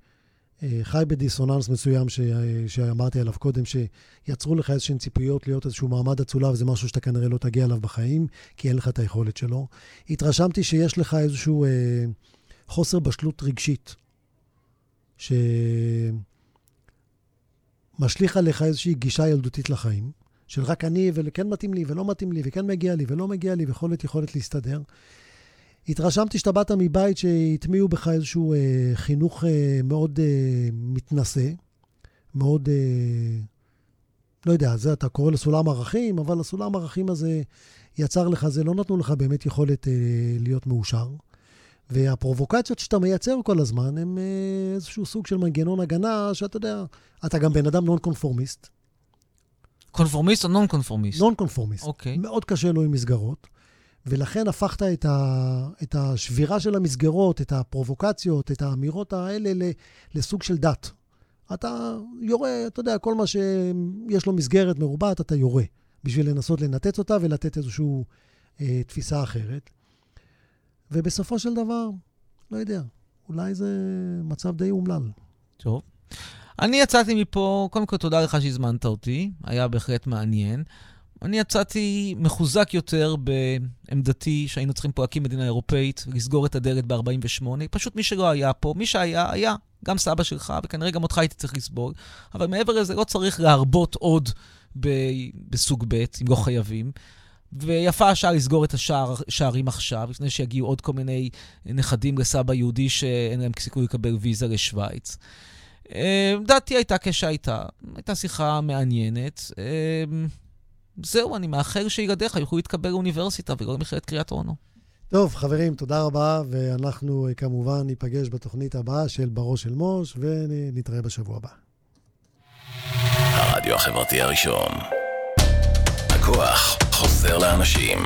אה, חי בדיסוננס מסוים ש, אה, שאמרתי עליו קודם, שיצרו לך איזשהן ציפיות להיות איזשהו מעמד אצולה, וזה משהו שאתה כנראה לא תגיע אליו בחיים, כי אין לך את היכולת שלו. התרשמתי שיש לך איזשהו אה, חוסר בשלות רגשית, שמשליך עליך איזושהי גישה ילדותית לחיים, של רק אני, וכן מתאים לי, ולא מתאים לי, וכן מגיע לי, ולא מגיע לי, ויכולת יכולת להסתדר. התרשמתי שאתה באת מבית שהטמיעו בך איזשהו אה, חינוך אה, מאוד אה, מתנשא, מאוד, אה, לא יודע, זה אתה קורא לסולם ערכים, אבל הסולם ערכים הזה יצר לך, זה לא נתנו לך באמת יכולת אה, להיות מאושר. והפרובוקציות שאתה מייצר כל הזמן הם אה, איזשהו סוג של מנגנון הגנה, שאתה יודע, אתה גם בן אדם נון קונפורמיסט. קונפורמיסט או נון קונפורמיסט? נון קונפורמיסט. אוקיי. מאוד קשה לו עם מסגרות, ולכן הפכת את, ה, את השבירה של המסגרות, את הפרובוקציות, את האמירות האלה ל, לסוג של דת. אתה יורה, אתה יודע, כל מה שיש לו מסגרת מרובעת, אתה יורה, בשביל לנסות לנתץ אותה ולתת איזושהי אה, תפיסה אחרת. ובסופו של דבר, לא יודע, אולי זה מצב די אומלל. טוב. אני יצאתי מפה, קודם כל תודה לך שהזמנת אותי, היה בהחלט מעניין. אני יצאתי מחוזק יותר בעמדתי שהיינו צריכים פה להקים מדינה אירופאית, לסגור את הדלת ב-48. פשוט מי שלא היה פה, מי שהיה, היה. גם סבא שלך, וכנראה גם אותך הייתי צריך לסבול. אבל מעבר לזה, לא צריך להרבות עוד ב- בסוג ב', אם לא חייבים. ויפה השעה לסגור את השערים עכשיו, לפני שיגיעו עוד כל מיני נכדים לסבא יהודי שאין להם סיכוי לקבל ויזה לשוויץ. אה, דעתי הייתה כשהייתה, הייתה שיחה מעניינת. אה, זהו, אני מאחל שילדיך יוכלו להתקבל לאוניברסיטה ולא למכללת קריית אונו. טוב, חברים, תודה רבה, ואנחנו אה, כמובן ניפגש בתוכנית הבאה של בראש של מוש, ונתראה בשבוע הבא. הרדיו החברתי הראשון. הכוח חוזר לאנשים.